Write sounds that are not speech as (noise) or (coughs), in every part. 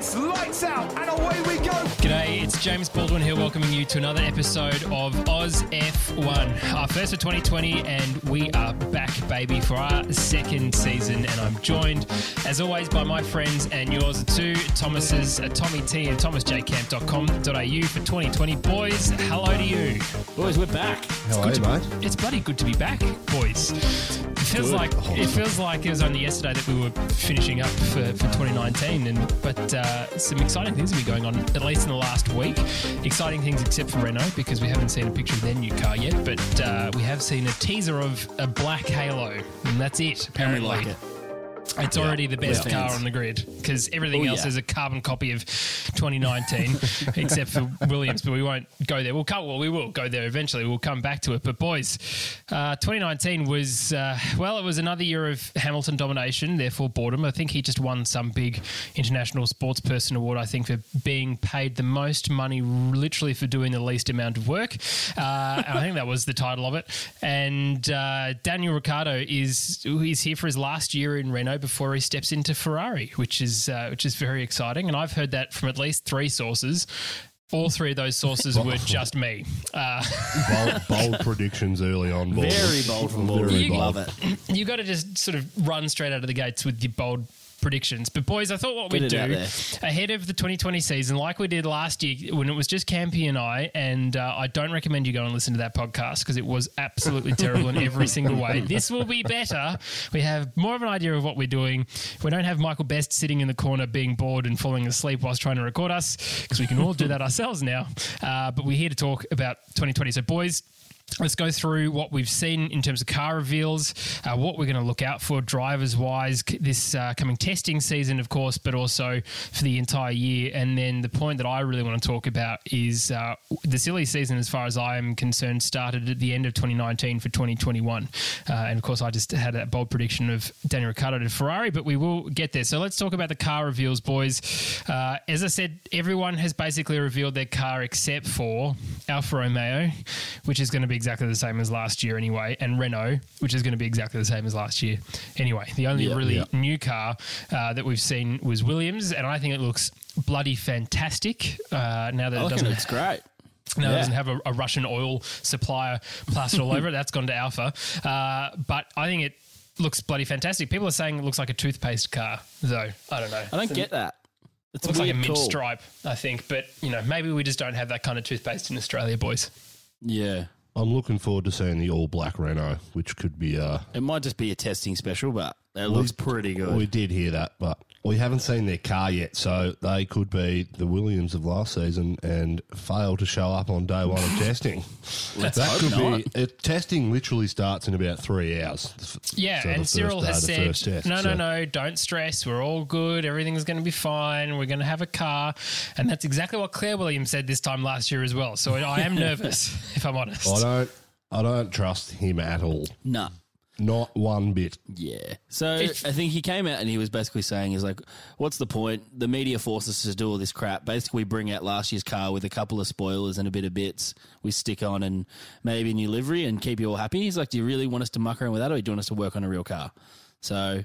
It's lights out and away we go. G'day, it's James Baldwin here, welcoming you to another episode of Oz F1, our first for 2020, and we are back, baby, for our second season. And I'm joined, as always, by my friends and yours too, Thomas's uh, Tommy T and ThomasJCamp.com.au for 2020. Boys, hello to you. Boys, we're back. How are you, mate? It's bloody good to be back, boys. It feels Good. like it feels like it was only yesterday that we were finishing up for, for 2019, and but uh, some exciting things have been going on at least in the last week. Exciting things, except for Renault, because we haven't seen a picture of their new car yet, but uh, we have seen a teaser of a black Halo, and that's it. And we Apparently, like it. It's already the best Yeah. car on the grid because everything Oh, else yeah. is a carbon copy of 2019, (laughs) except for Williams. But we won't go there. We'll come. Well, we will go there eventually. We'll come back to it. But boys, uh, 2019 was uh, well. It was another year of Hamilton domination. Therefore, boredom. I think he just won some big international sports person award. I think for being paid the most money, literally for doing the least amount of work. Uh, and I think that was the title of it. And uh, Daniel Ricciardo is he's here for his last year in Renault before he steps into Ferrari, which is uh, which is very exciting. And I've heard that from at least three sources. All three of those sources were just me. Uh, (laughs) Bold, bold predictions early on. Bold. Very bold from Very You- Love it. you got to just sort of run straight out of the gates with your bold predictions. But boys, I thought what Get we'd do ahead of the 2020 season, like we did last year when it was just Campy and I, and uh, I don't recommend you go and listen to that podcast because it was absolutely terrible in every single way. (laughs) This will be better. We have more of an idea of what we're doing. We don't have Michael Best sitting in the corner being bored and falling asleep whilst trying to record us because we can all do that ourselves now. Uh, but we're here to talk about 2020. So, boys, Let's go through what we've seen in terms of car reveals, uh, what we're going to look out for drivers wise this uh, coming testing season, of course, but also for the entire year. And then the point that I really want to talk about is uh, the silly season, as far as I am concerned, started at the end of 2019 for 2021. Uh, and of course, I just had that bold prediction of Daniel Ricciardo to Ferrari, but we will get there. So let's talk about the car reveals, boys. Uh, as I said, everyone has basically revealed their car except for Alfa Romeo, which is going to be exactly the same as last year anyway, and Renault, which is going to be exactly the same as last year anyway. The only Yeah, really yeah. new car uh, that we've seen was Williams, and I think it looks bloody fantastic uh, now that I it doesn't it's great. now it doesn't have a, a Russian oil supplier plastered all over it. That's gone to Alfa. Uh, but I think it looks bloody fantastic. People are saying it looks like a toothpaste car, though. I don't know. I don't get that. It's It looks like a mid call. stripe, I think. But, you know, maybe we just don't have that kind of toothpaste in Australia, boys. Yeah. I'm looking forward to seeing the all black Renault, which could be. Uh, It might just be a testing special, but it looks pretty good. we did hear that, but we haven't seen their car yet, so they could be the Williams of last season and fail to show up on day one of (laughs) testing. Let's that hope could not. be. It, testing literally starts in about three hours. Yeah, So and Cyril has said, test, no, no, so- no, don't stress. We're all good. Everything's going to be fine. We're going to have a car. And that's exactly what Claire Williams said this time last year as well. So I am (laughs) nervous, if I'm honest. I don't. I don't trust him at all. Nah. Not one bit. Yeah. So I think he came out and he was basically saying, "Is like, what's the point? The media force us to do all this crap. Basically, we bring out last year's car with a couple of spoilers and a bit of bits. We stick on and maybe a new livery and keep you all happy." He's like, "Do you really want us to muck around with that, or do you want us to work on a real car?" So,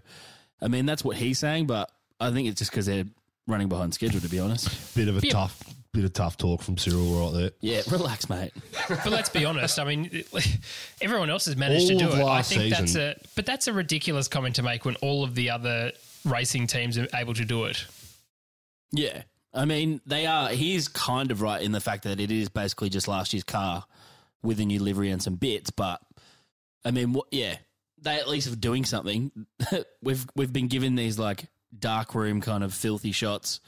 I mean, that's what he's saying, but I think it's just because they're running behind schedule. To be honest. Bit of a Yeah. tough, bit of tough talk from Cyril right there. Yeah. Relax, mate. (laughs) But let's be honest. I mean, (laughs) everyone else has managed All to do of it. I last think that's a, but that's a ridiculous comment to make when all of the other racing teams are able to do it. Yeah. I mean, they are. He's kind of right in the fact that it is basically just last year's car with a new livery and some bits. But I mean, what? Yeah, they at least are doing something. (laughs) we've we've been given these like dark room kind of filthy shots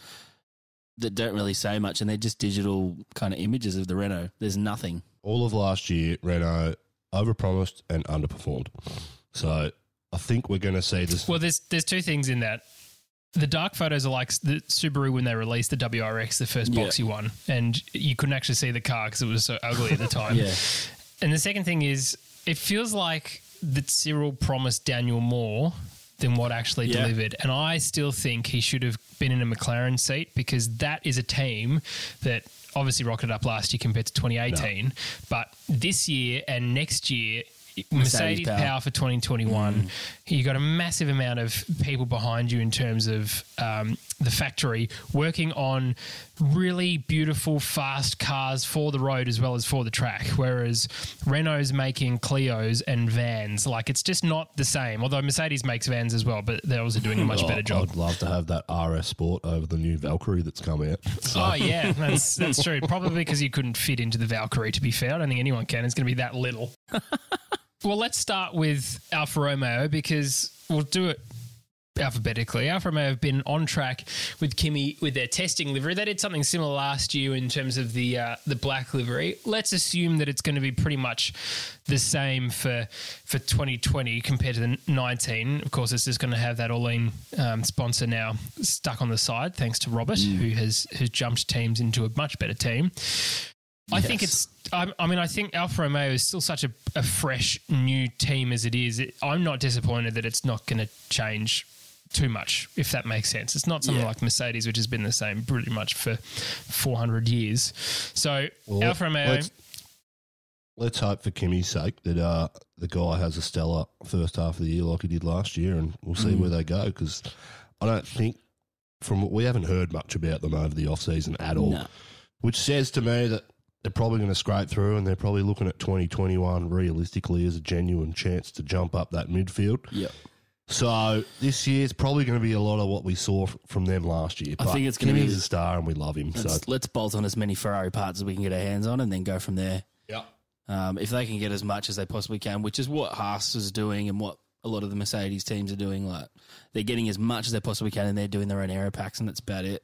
that don't really say much, and they're just digital kind of images of the Renault. There's nothing. all of last year, Renault overpromised and underperformed. So I think we're going to see this. Well, there's there's two things in that. The dark photos are like the Subaru when they released the WRX, the first Yeah. boxy one, and you couldn't actually see the car because it was so ugly at the time. (laughs) Yeah. And the second thing is, it feels like that Cyril promised Daniel more than what actually Yeah. delivered. And I still think he should have been in a McLaren seat because that is a team that obviously rocketed up last year compared to 2018. But this year and next year, Mercedes, power. power. for 2021, Mm. you got a massive amount of people behind you in terms of um, the factory working on really beautiful, fast cars for the road as well as for the track. Whereas Renault's making Clios and vans. Like it's just not the same. Although Mercedes makes vans as well, but they're also doing a much (laughs) Oh, better job. I'd love to have that RS Sport over the new Valkyrie that's come out. So, (laughs) Oh yeah, that's that's true. Probably because you couldn't fit into the Valkyrie. To be fair, I don't think anyone can. It's going to be that little. (laughs) well, let's start with Alfa Romeo because we'll do it alphabetically. Alfa Romeo have been on track with Kimi with their testing livery. They did something similar last year in terms of the uh, the black livery. Let's assume that it's going to be pretty much the same for for 2020 compared to the 19. Of course, it's just going to have that all-in um, sponsor now stuck on the side, thanks to Robert, who has has jumped teams into a much better team. I think it's. I, I mean, I think Alfa Romeo is still such a, a fresh new team as it is. It, I'm not disappointed that it's not going to change too much, if that makes sense. It's not something Yeah. like Mercedes, which has been the same pretty much for 400 years. So Well, Alfa Romeo, Let's, let's hope for Kimi's sake that uh, the guy has a stellar first half of the year like he did last year, and we'll see Mm. where they go. Because I don't think, from what we haven't heard much about them over the off season at all, No. which says to me that they're probably going to scrape through, and they're probably looking at 2021 realistically as a genuine chance to jump up that midfield. Yep. So this year's probably going to be a lot of what we saw f- from them last year. I But think it's gonna be- a star, and we love him. So Let's, let's bolt on as many Ferrari parts as we can get our hands on and then go from there. yeah. Um, if they can get as much as they possibly can, which is what Haas is doing and what a lot of the Mercedes teams are doing, like they're getting as much as they possibly can and they're doing their own aero packs and that's about it.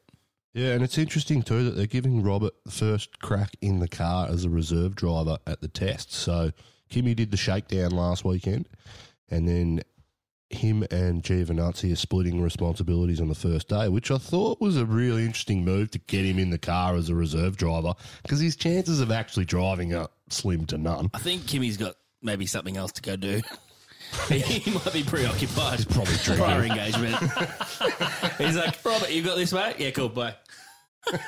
Yeah, and it's interesting too that they're giving Robert the first crack in the car as a reserve driver at the test. So Kimi did the shakedown last weekend, and then him and Giovinazzi are splitting responsibilities on the first day, which I thought was a really interesting move to get him in the car as a reserve driver because his chances of actually driving are slim to none. I think Kimi's got maybe something else to go do. (laughs) he might be preoccupied. He's probably drinking. prior engagement. (laughs) He's like, Robert, you got this, mate? Yeah, cool. Bye. (laughs) Can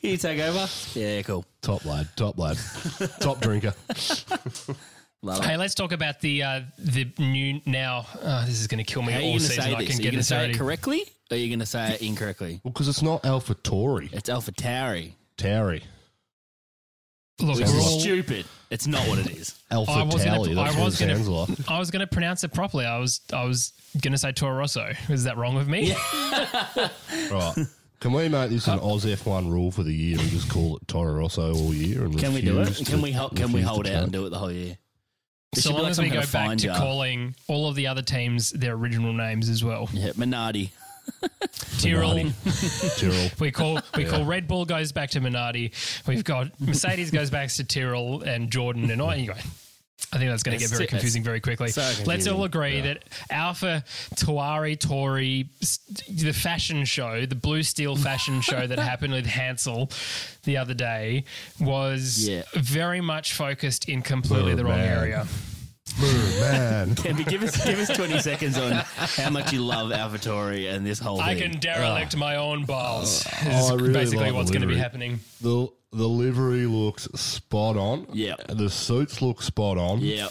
you take over? Yeah, cool. Top lad, top lad, top drinker. Love it. hey, let's talk about the uh, the new now. Uh, this is going to kill me How are you all going to season. say I this? can Are you get going to this say already. it correctly or are you going to say it incorrectly? Well, because it's not Alpha Tori, It's Alpha Tauri. Tauri, Look, Which we're all- stupid. It's not what it is. (laughs) Alpha I was Tally. gonna, I was gonna. (laughs) I was gonna pronounce it properly. I was, I was gonna say Toro Rosso. Is that wrong with me? (laughs) Right. Can we make this an Oz F1 rule for the year and just call it Toro Rosso all year? And Can we do it? Can we hol- can we hold out and do it the whole year? It so long like as we go back fine to jar. calling all of the other teams their original names as well. Yeah, Minardi. (laughs) Tyrrell. (laughs) Tyrrell. We call we call Red Bull goes back to Minardi. We've got Mercedes goes back to Tyrrell and Jordan and all. Anyway, I think that's going to get very confusing very quickly. so Let's all agree that Alpha Tuari Tori, the fashion show, the Blue Steel fashion show that (laughs) happened with Hansel the other day, was Yeah. very much focused in completely Oh, the wrong man. area. Boo, man. (laughs) Can we give us give us twenty seconds on how much you love AlphaTauri and this whole I thing? can derelict ah. my own balls. Oh, is Oh, I really basically what's going to be happening. The the livery looks spot on. Yeah. The suits look spot on. Yeah,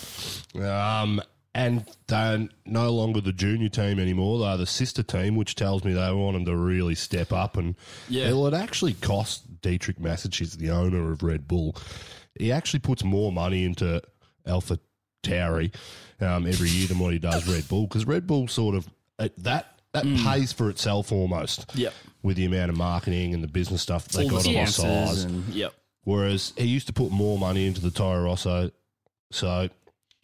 Um, and they're no longer the junior team anymore. They're the sister team, which tells me they want them to really step up. And Yeah. well, it actually cost Dietrich Mateschitz, the owner of Red Bull, he actually puts more money into Alpha Tauri um, every year than what he does Red Bull because Red Bull sort of that that pays for itself almost. Yep. With the amount of marketing and the business stuff they all the got on the sponsors size. and yep. Whereas he used to put more money into the Toro Rosso. So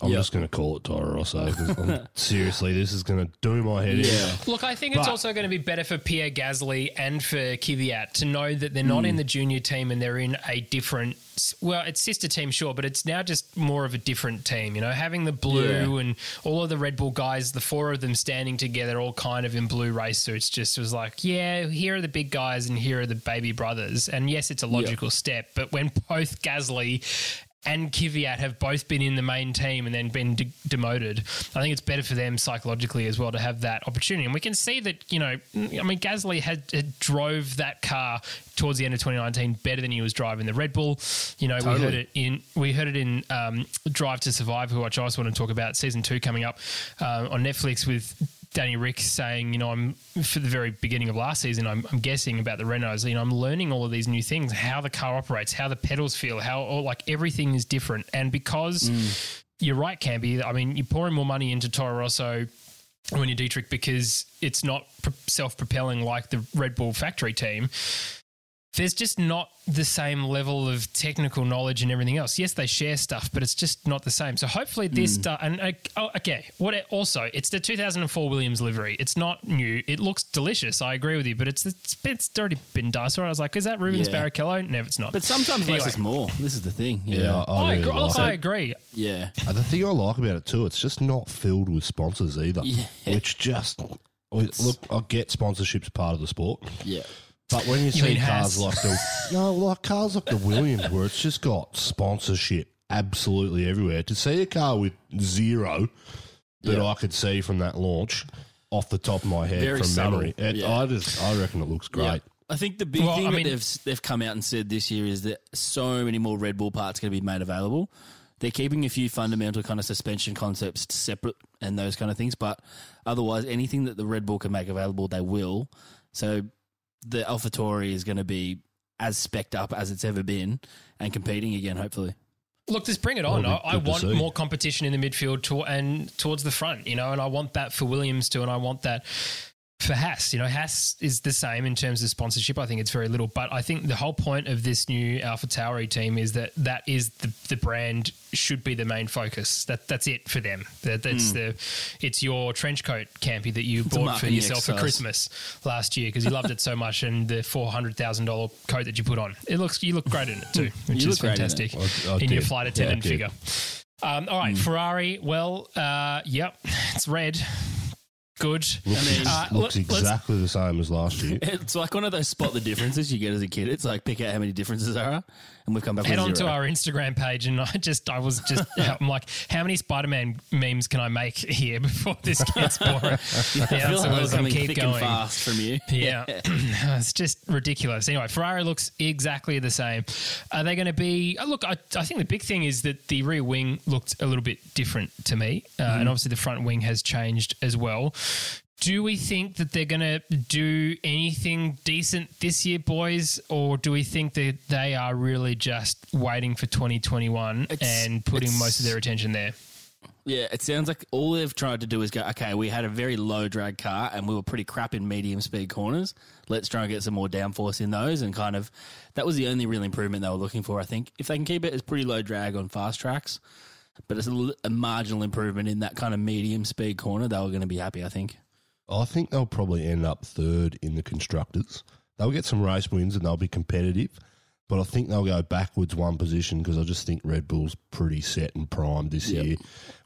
I'm Yep. just going to call it Toro Rosso. 'cause I'm- (laughs) seriously, this is going to do my head Yeah. in. Look, I think it's also going to be better for Pierre Gasly and for Kvyat to know that they're not hmm. in the junior team and they're in a different. Well, it's sister team, sure, but it's now just more of a different team. You know, having the blue Yeah. and all of the Red Bull guys, the four of them standing together, all kind of in blue race suits, just was like, yeah, here are the big guys and here are the baby brothers. And yes, it's a logical step, but when both Gasly and Kvyat have both been in the main team and then been de- demoted. I think it's better for them psychologically as well to have that opportunity. And we can see that, you know, I mean, Gasly had, had drove that car towards the end of 2019 better than he was driving the Red Bull. You know, we heard it in we heard it in um, Drive to Survive, which I also want to talk about season two coming up uh, on Netflix with Danny Rick saying, you know, I'm for the very beginning of last season, I'm, I'm guessing about the Renaults. You know, I'm learning all of these new things, how the car operates, how the pedals feel, how all, like everything is different. And because mm. you're right, Campy. I mean, you're pouring more money into Toro Rosso when you're Dietrich because it's not pro- self-propelling like the Red Bull factory team. There's just not the same level of technical knowledge and everything else. Yes, they share stuff, but it's just not the same. So hopefully this Hmm. stu- and uh, oh, okay. What it, also it's the 2004 Williams livery. It's not new. It looks delicious. I agree with you, but it's it's, it's already been done. So I was like, is that Rubens Yeah. Barrichello? No, it's not. But sometimes less Anyway. is more. This is the thing. you Yeah, know? I, I, really agree. like look. I agree. Yeah. Uh, The thing I like about it too, it's just not filled with sponsors either. Yeah. Which just look, I get sponsorships part of the sport, Yeah. But when you, see mean cars Haas? like the (laughs) no, like cars like the Williams, where it's just got sponsorship absolutely everywhere. To see a car with zero that Yeah. I could see from that launch off the top of my head Very from subtle, memory, it, yeah. I just I reckon it looks great. Yeah. I think the big Well, thing I that they've they've come out and said this year is that so many more Red Bull parts going to be made available. They're keeping a few fundamental kind of suspension concepts separate and those kind of things, but otherwise, anything that the Red Bull can make available, they will. So the AlphaTauri is going to be as specced up as it's ever been and competing again, hopefully. Look, just bring it on. Well, I, I want see. more competition in the midfield to, and towards the front, you know, and I want that for Williams too, and I want that for Haas. You know, Haas is the same in terms of sponsorship. I think it's very little, but I think the whole point of this new Alpha Tauri team is that that is the, the brand should be the main focus. That that's it for them. That that's the it's your trench coat campy that you a bought for yourself for. Christmas last year because you loved it so much, and the four hundred thousand dollar coat that you put on. It looks you look great in it too, which is look great in it. fantastic I- I in your flight attendant did. figure. Um, all right, Ferrari. Well, uh, yep, (laughs) it's red. Good. Looks, mean- Uh, looks exactly the same as last year. (laughs) It's like one of those spot the differences you get as a kid. It's like pick out how many differences there are, and we've come back Head with on to our Instagram page, and (laughs) I just, I was just, (laughs) I'm like, how many Spider-Man memes can I make here (laughs) before this gets boring? The I feel answer like was, was coming keep thick going. and fast from you. Yeah, (clears throat) it's just ridiculous. Anyway, Ferrari looks exactly the same. Are they going to be? oh, Look, I, I think the big thing is that the rear wing looked a little bit different to me, uh, and obviously the front wing has changed as well. Do we think that they're going to do anything decent this year, boys, or do we think that they are really just waiting for 2021 It's- and putting most of their attention there? Yeah, it sounds like all they've tried to do is go, okay, we had a very low drag car and we were pretty crap in medium speed corners. Let's try and get some more downforce in those. And kind of, that was the only real improvement they were looking for, I think. If they can keep it as pretty low drag on fast tracks, but it's a marginal improvement in that kind of medium speed corner, they were going to be happy, I think. I think they'll probably end up third in the constructors. They'll get some race wins and they'll be competitive, but I think they'll go backwards one position because I just think Red Bull's pretty set and primed this Yep. year.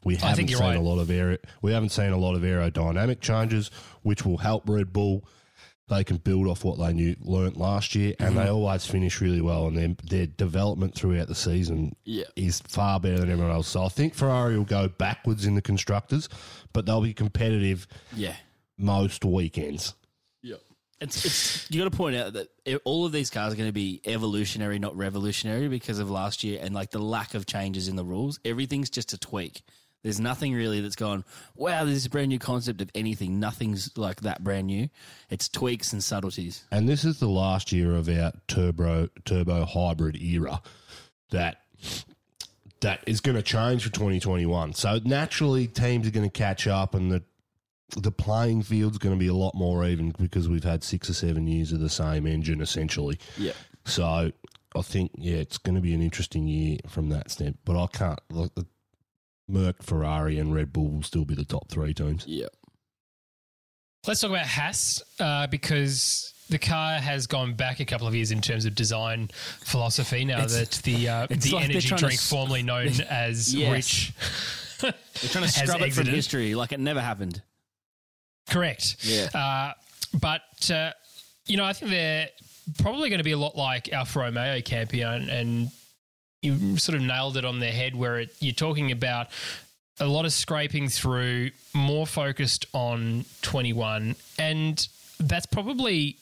We haven't seen right. a lot of aero, we haven't seen a lot of aerodynamic changes, which will help Red Bull. They can build off what they knew learnt last year, and Mm-hmm. they always finish really well. And their their development throughout the season Yeah. is far better than everyone else. So I think Ferrari will go backwards in the constructors, but they'll be competitive Yeah. Most weekends. Yeah. It's, it's you got to point out that all of these cars are going to be evolutionary, not revolutionary, because of last year and like the lack of changes in the rules. Everything's just a tweak. There's nothing really that's gone. Wow, this is a brand new concept of anything. Nothing's like that brand new. It's tweaks and subtleties. And this is the last year of our turbo turbo hybrid era that that is going to change for 2021. So naturally teams are going to catch up and the the playing field's going to be a lot more even because we've had 6 or 7 years of the same engine essentially. Yeah. So I think yeah, it's going to be an interesting year from that step, but I can't like the Merc, Ferrari and Red Bull will still be the top 3 teams. Yeah. Let's talk about Haas uh, because the car has gone back a couple of years in terms of design philosophy. Now It's- that the uh, the like energy trying to drink formerly known (laughs) as Yes. Rich, They're trying to (laughs) scrub it from history like it never happened. Correct? Yeah. Uh, but uh, you know, I think they're probably going to be a lot like Alfa Romeo Campion, and you sort of nailed it on their head. Where it, you're talking about a lot of scraping through, more focused on 21, and that's probably.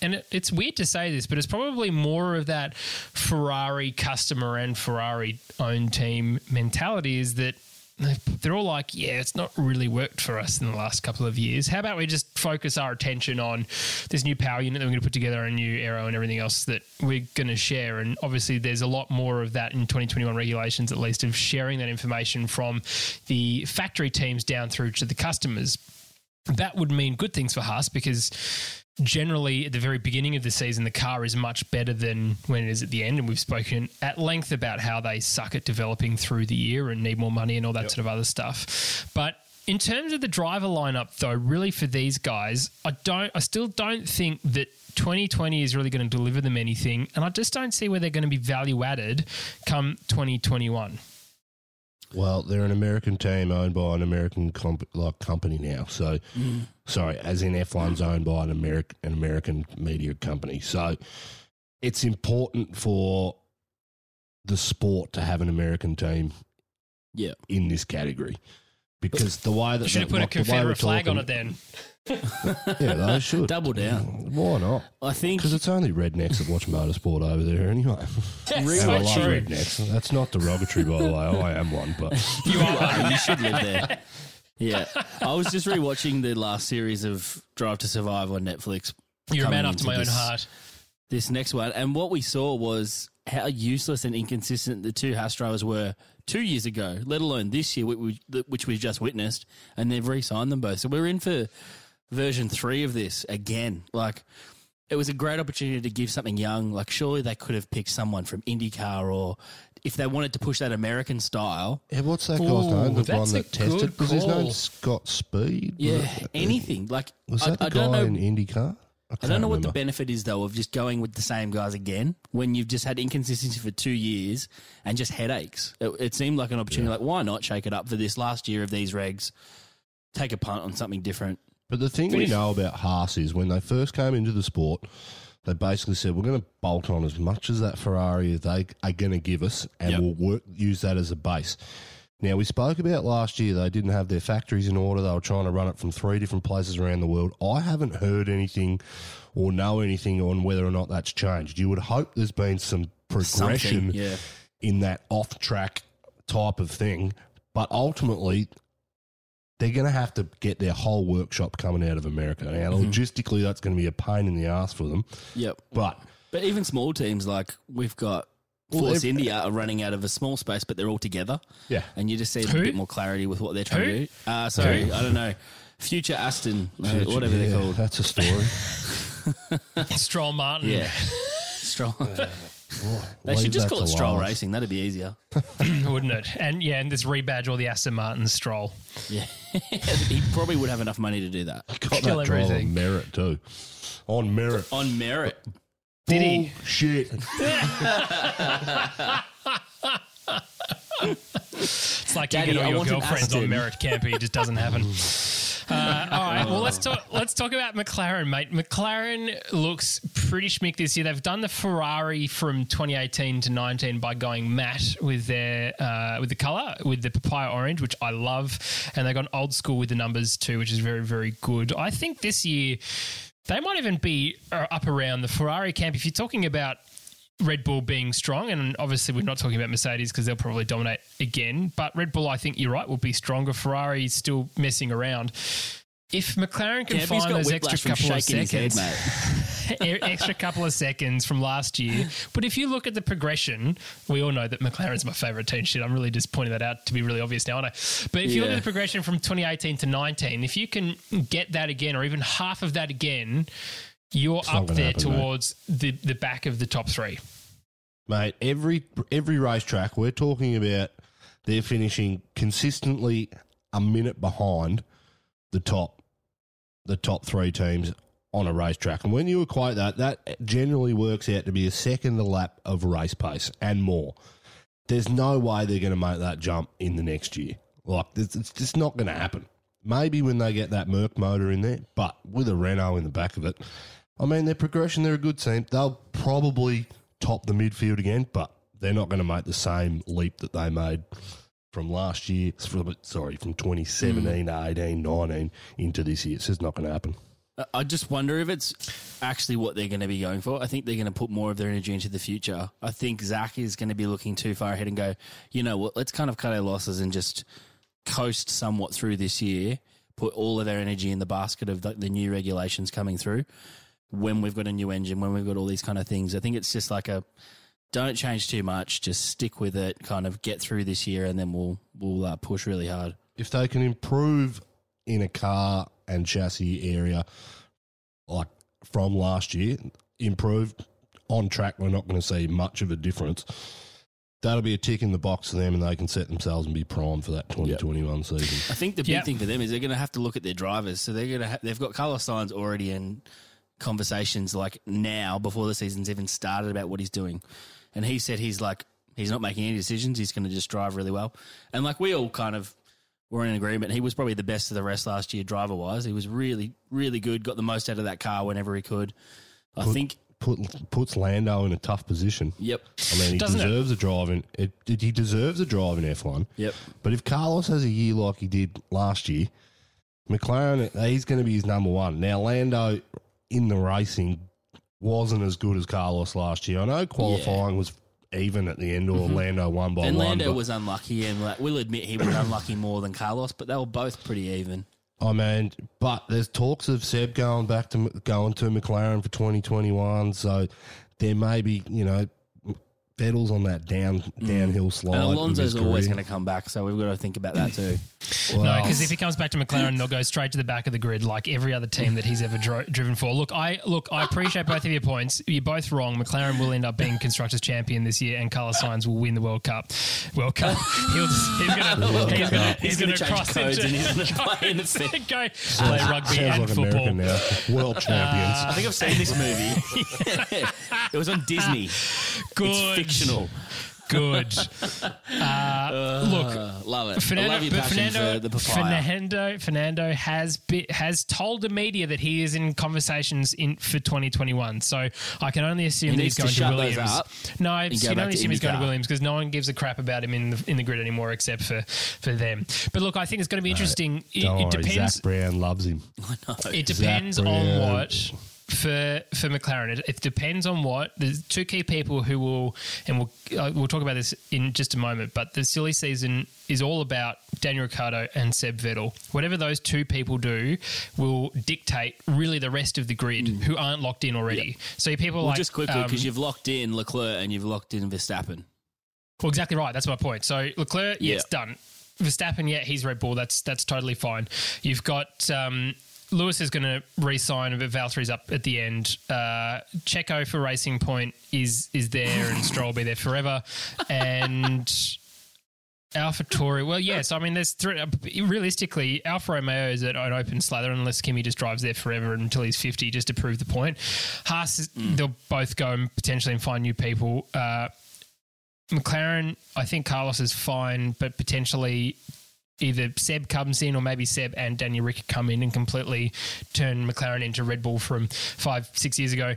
And it, it's weird to say this, but it's probably more of that Ferrari customer and Ferrari owned team mentality is that they're all like, yeah, it's not really worked for us in the last couple of years. How about we just focus our attention on this new power unit that we're going to put together, a new aero and everything else that we're going to share? And obviously, there's a lot more of that in 2021 regulations, at least, of sharing that information from the factory teams down through to the customers. That would mean good things for Haas because generally at the very beginning of the season, the car is much better than when it is at the end. And we've spoken at length about how they suck at developing through the year and need more money and all that sort of other stuff. But in terms of the driver lineup, though, really for these guys, I don't, I still don't think that 2020 is really going to deliver them anything, and I just don't see where they're going to be value added come 2021. Well, they're an American team owned by an American comp- like company now. So, mm. Sorry, as in F1's owned by an American an American media company. So, it's important for the sport to have an American team Yeah. in this category because the way that Should have put like, a the Confederate flag on it then. (laughs) Yeah, they should Double down. Why not? I think Because it's only rednecks that watch motorsport over there anyway. Really? And I love true. rednecks. That's not derogatory, by the way. I am one, but (laughs) you are. you should live there. (laughs) Yeah. I was just rewatching the last series of Drive to Survive on Netflix. You're a man after my own this- heart. This next one, and what we saw was how useless and inconsistent the two Haas drivers were two years ago, let alone this year, which we, which we just witnessed, and they've re-signed them both. So we're in for version three of this again. Like it was a great opportunity to give something young. Like surely they could have picked someone from IndyCar or if they wanted to push that American style. yeah, what's that guy's Ooh, name? The that's one a that tested good was his name. Scott Speed. Yeah, it- anything. Like Was I, that the I guy don't know. in IndyCar? I can't don't know what the remember. benefit is though of just going with the same guys again when you've just had inconsistency for two years and just headaches. It, it seemed like an opportunity. Like why not shake it up for this last year of these regs? Take a punt on something different. But the thing we know about Haas is when they first came into the sport, they basically said we're going to bolt on as much as that Ferrari as they are going to give us, and Yep. we'll work use that as a base. Now we spoke about last year they didn't have their factories in order. They were trying to run it from three different places around the world. I haven't heard anything or know anything on whether or not that's changed. You would hope there's been some progression yeah. in that off track type of thing. But ultimately, they're going to have to get their whole workshop coming out of America. Now, Mm-hmm. logistically, that's going to be a pain in the ass for them. Yep. But But even small teams like we've got Well, Force ev- India are running out of a small space, but they're all together. yeah, and you just see a bit more clarity with what they're trying Who? to do. Uh, sorry, Who? I don't know. Future Aston, uh, whatever Yeah, they're called. That's a story. (laughs) Stroll Martin. Yeah. (laughs) Stroll. They Leave should just call it Stroll Lars. Racing. That'd be easier. (laughs) (laughs) wouldn't it? And yeah, and this rebadge all the Aston Martin Stroll. Yeah. (laughs) he probably would have enough money to do that. Got Kill that drive everything. on merit too. On merit. On merit. Did he? Shit. It's like Daddy, you get all your girlfriends on merit campy. It just doesn't happen. (laughs) Uh, all right. Well, let's talk. Let's talk about McLaren, mate. McLaren looks pretty schmick this year. They've done the Ferrari from 2018 to 19 by going matte with their uh, with the color with the papaya orange, which I love, and they've gone old school with the numbers too, which is very very good. I think this year they might even be uh, up around the Ferrari camp. If you're talking about Red Bull being strong, and obviously we're not talking about Mercedes because they'll probably dominate again. But Red Bull, I think you're right, will be stronger. Ferrari's still messing around. If McLaren can Campy's find those extra couple of head, seconds, (laughs) e- extra couple of seconds from last year. But if you look at the progression, we all know that McLaren's my favourite team. Shit, I'm really just pointing that out to be really obvious now, aren't I? But if you look at the progression from 2018 to 19, if you can get that again, or even half of that again, you're not up there happen, mate. towards the, the back of the top three. Mate, every every racetrack we're talking about, they're finishing consistently a minute behind the top, the top three teams on a racetrack. And when you equate that, that generally works out to be a second a lap of race pace and more. There's no way they're going to make that jump in the next year. Like it's, it's just not going to happen. Maybe when they get that Merc motor in there, but with a Renault in the back of it, I mean, their progression, they're a good team. They'll probably top the midfield again, but they're not going to make the same leap that they made from last year, from, sorry, from 2017, hmm. 18, 19 into this year. It's just not going to happen. I- I just wonder if it's actually what they're going to be going for. I think they're going to put more of their energy into the future. I think Zak is going to be looking too far ahead and go, you know what, let's kind of cut our losses and just coast somewhat through this year, put all of their energy in the basket of the, the new regulations coming through. When we've got a new engine, when we've got all these kind of things, I think it's just like a don't change too much. Just stick with it. Kind of get through this year, and then we'll we'll uh, push really hard. if they can improve in a car and chassis area, like from last year, improved on track, we're not going to see much of a difference. That'll be a tick in the box for them, and they can set themselves and be primed for that 2021 season. I think the big Yeah. thing for them is they're going to have to look at their drivers. So they're going to ha- they've got Carlos Sainz already in conversations like now before the season's even started about what he's doing, and he said he's like he's not making any decisions. He's going to just drive really well, and like we all kind of were in agreement. He was probably the best of the rest last year driver wise. He was really really good. Got the most out of that car whenever he could. I think. Put, puts Lando in a tough position. Yep. I mean, he Doesn't it? deserves a drive in. It, it, he deserves a drive in F1. Yep. But if Carlos has a year like he did last year, McLaren, he's going to be his number one. Now, Lando in the racing wasn't as good as Carlos last year. I know qualifying was even at the end, mm-hmm. or Lando won by And one. Lando but, was unlucky, and like, we'll admit he was unlucky more than Carlos, but they were both pretty even. Oh, I mean, but there's talks of Seb going back to going to McLaren for 2021, so there may be, you know, Vettel's on that down mm. downhill slide. And with Alonso's always going to come back, so we've got to think about that too. (laughs) No, because if he comes back to McLaren, they'll go straight to the back of the grid like every other team that he's ever dro- driven for. Look, I look, I appreciate both of your points. You're both wrong. McLaren will end up being constructors champion this year, and Carlos Sainz will win the World Cup. World Cup. (laughs) (laughs) He'll just, he's gonna he's gonna He's he's gonna gonna cross codes into and he's gonna play in the go play rugby sounds and like football. American now. World uh, champions. I think I've seen this movie. it was on Disney. Good, It's fictional. (laughs) good. Uh, look, Uh, love it. Fernando, I love your but passion Fernando, for the papaya. Fernando, Fernando has be, has told the media that he is in conversations in for 2021. So I can only assume He that he's going to shut those Williams. up no, I can only assume he's going to Williams because no one gives a crap about him in the in the grid anymore except for for them. But look, I think it's going to be interesting. It, Don't it worry, depends. Zak Brown loves him. (laughs) It depends on Brown. what for for McLaren. It, it depends on what. There's two key people who will, and we'll uh, we'll talk about this in just a moment. But the silly season is all about Daniel Ricciardo and Seb Vettel. Whatever those two people do will dictate really the rest of the grid who aren't locked in already. So people Mm. Well, like just quickly, um, because you've locked in Leclerc and you've locked in Verstappen. Well, exactly right. That's my point. So Leclerc, Yeah. it's done. Verstappen, yeah, he's Red Bull. That's that's totally fine. You've got um, Lewis is going to re-sign, but Valtteri's up at the end. Uh, Checo for Racing Point is is there, and Stroll will be there forever. And Alpha Tori, well, yes. I mean, there's three, realistically Alfa Romeo is at an open slather unless Kimi just drives there forever until he's 50 just to prove the point. Haas, is- they'll both go and potentially and find new people. Uh, McLaren, I think Carlos is fine, but potentially either Seb comes in or maybe Seb and Daniel Rick come in and completely turn McLaren into Red Bull from five, six years ago.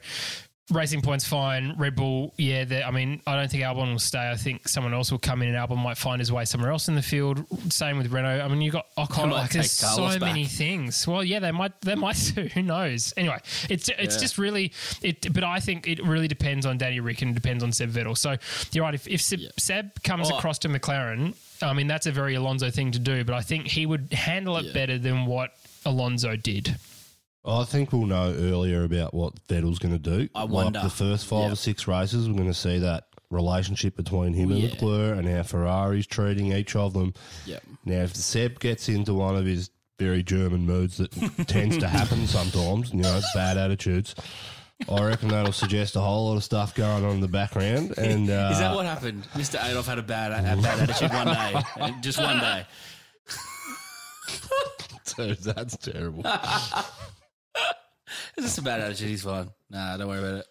Racing Point's fine. Red Bull, yeah. I mean, I don't think Albon will stay. I think someone else will come in and Albon might find his way somewhere else in the field. Same with Renault. I mean, you've got Ocon. might Like, there's take Carlos so many things. Well, yeah, they might. They might (laughs) do. Who knows? Anyway, it's it's Yeah. just really it. But I think it really depends on Danny Rick and it depends on Seb Vettel. So you're right. If if Seb, Seb comes Oh. across to McLaren, I mean that's a very Alonso thing to do. But I think he would handle it Yeah. better than what Alonso did. I think we'll know earlier about what Vettel's going to do. I wonder. Like the first five Yeah. or six races, we're going to see that relationship between him and Yeah. Leclerc and how Ferrari's treating each of them. Yep. Now, if Seb gets into one of his very German moods that (laughs) tends to happen sometimes, you know, bad attitudes, I reckon that'll suggest a whole lot of stuff going on in the background. (laughs) And uh, Is that what happened? Mr. Adolf had a bad, a bad attitude one day, (laughs) just one day. Dude, that's terrible. (laughs) It's just a bad attitude. He's fine. Nah, don't worry about it.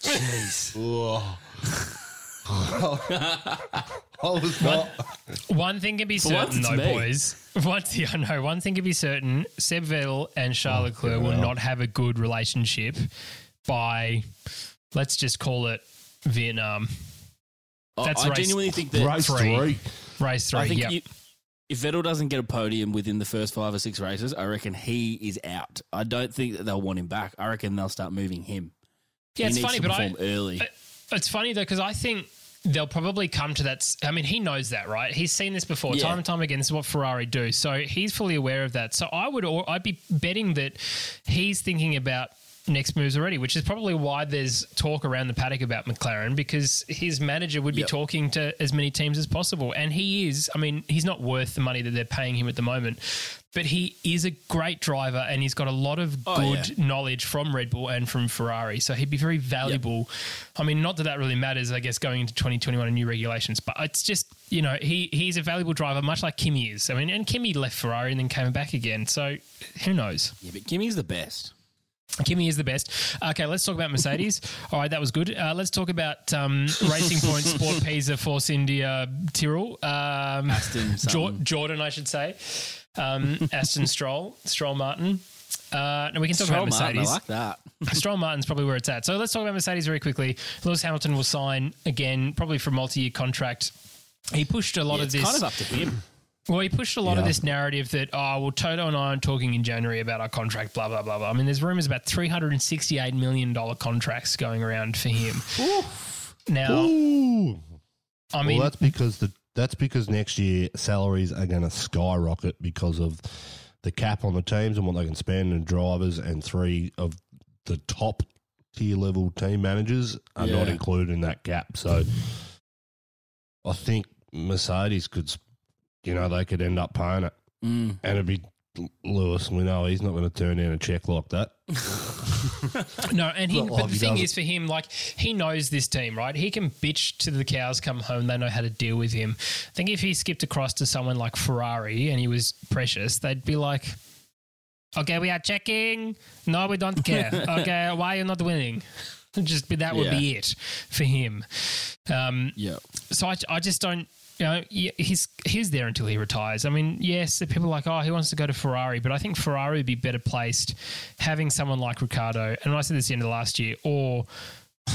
Jeez. I was not. One thing can be For certain, it's though, me. boys. (laughs) One thing I know. One thing can be certain: Seb Vettel and Charles oh, Leclerc will not have a good relationship by, let's just call it Vietnam I- That's I race- genuinely think that Race Three. three. race three. I think yep. you, if Vettel doesn't get a podium within the first five or six races, I reckon he is out. I don't think that they'll want him back. I reckon they'll start moving him. yeah, he it's needs funny, to but I, perform early. It's funny though because I think they'll probably come to that. I mean, he knows that, right? He's seen this before, Yeah. time and time again. This is what Ferrari do, so he's fully aware of that. So I would, I'd be betting that he's thinking about next moves already, which is probably why there's talk around the paddock about McLaren because his manager would be Yep. talking to as many teams as possible, and he is. I mean, he's not worth the money that they're paying him at the moment. But he is a great driver and he's got a lot of Oh, good knowledge from Red Bull and from Ferrari. So he'd be very valuable. I mean, not that that really matters, I guess, going into 2021 and new regulations, but it's just, you know, he he's a valuable driver, much like Kimi is. I mean, and Kimi left Ferrari and then came back again. So who knows? Yeah, but Kimi's the best. Kimi is the best. Okay, let's talk about Mercedes. (laughs) All right, that was good. Uh, let's talk about um, Racing Point, Sport (laughs) Pisa, Force India, Tyrrell. Um, Aston Jor- Jordan, I should say. Um, Aston Stroll, Stroll Martin. Uh, and we can talk Stroll about Martin, I Mercedes. like that. (laughs) Stroll Martin's probably where it's at. So let's talk about Mercedes very quickly. Lewis Hamilton will sign again, probably for a multi-year contract. He pushed a lot Yeah, of it's this. kind of up to him. Well, he pushed a lot of this narrative that, oh, well, Toto and I are talking in January about our contract, blah, blah, blah, blah. I mean, there's rumors about $368 million contracts going around for him. Now, Ooh. I mean, well, that's because the that's because next year salaries are going to skyrocket because of the cap on the teams and what they can spend and drivers and three of the top tier level team managers are not included in that cap. So I think Mercedes could, s- you know, they could end up paying it, Mm. and it'd be Lewis. We know he's not going to turn in a check like that. (laughs) no, and he, Not but the thing is for him, like, he knows this team, right? He can bitch to the cows come home. They know how to deal with him. I think if he skipped across to someone like Ferrari and he was precious, they'd be like, okay, we are checking. No, we don't care. (laughs) okay, why are you not winning? (laughs) Just be, that would be it for him. Um, Yeah. so I, I just don't. You know, he's he's there until he retires. I mean, yes, people are like, oh, he wants to go to Ferrari, but I think Ferrari would be better placed having someone like Ricciardo. And I said this at the end of last year, or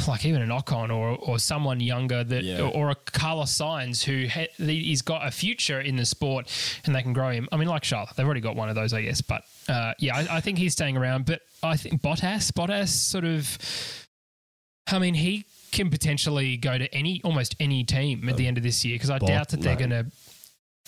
like even an Ocon, or or someone younger that, Yeah. or a Carlos Sainz who ha, he's got a future in the sport and they can grow him. I mean, like Charlotte, they've already got one of those, I guess. But uh, yeah, I, I think he's staying around. But I think Bottas, Bottas, sort of. I mean, he can potentially go to any almost any team at the end of this year because I Bot- doubt that they're no. going to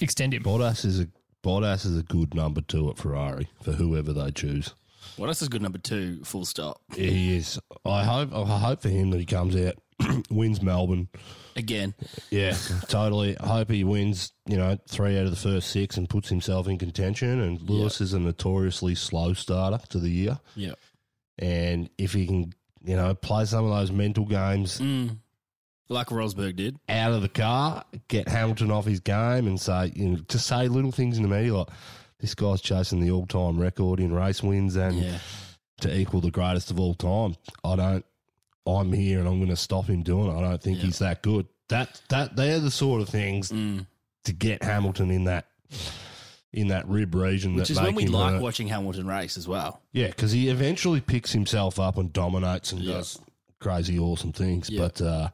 extend him. Bottas is a Bottas is a good number two at Ferrari for whoever they choose. What else is good number two? Full stop. Yeah, he is. I hope. I hope for him that he comes out, (clears throat) wins Melbourne. Again. Yeah, (laughs) totally. I hope he wins. You know, three out of the first six and puts himself in contention. And Lewis is a notoriously slow starter to the year. Yeah. And if he can, you know, play some of those mental games Mm. Like Rosberg did. out of the car, get Hamilton off his game, and say, you know, just say little things in the media like, "This guy's chasing the all-time record in race wins and Yeah. to equal the greatest of all time." I don't. I'm here and I'm going to stop him doing it. I don't think Yeah. he's that good. That that they're the sort of things Mm. to get Hamilton in that in that rib region. Which that is when we like hurt. watching Hamilton race as well. Yeah, because he eventually picks himself up and dominates and Yeah. does crazy, awesome things. Yeah. But uh,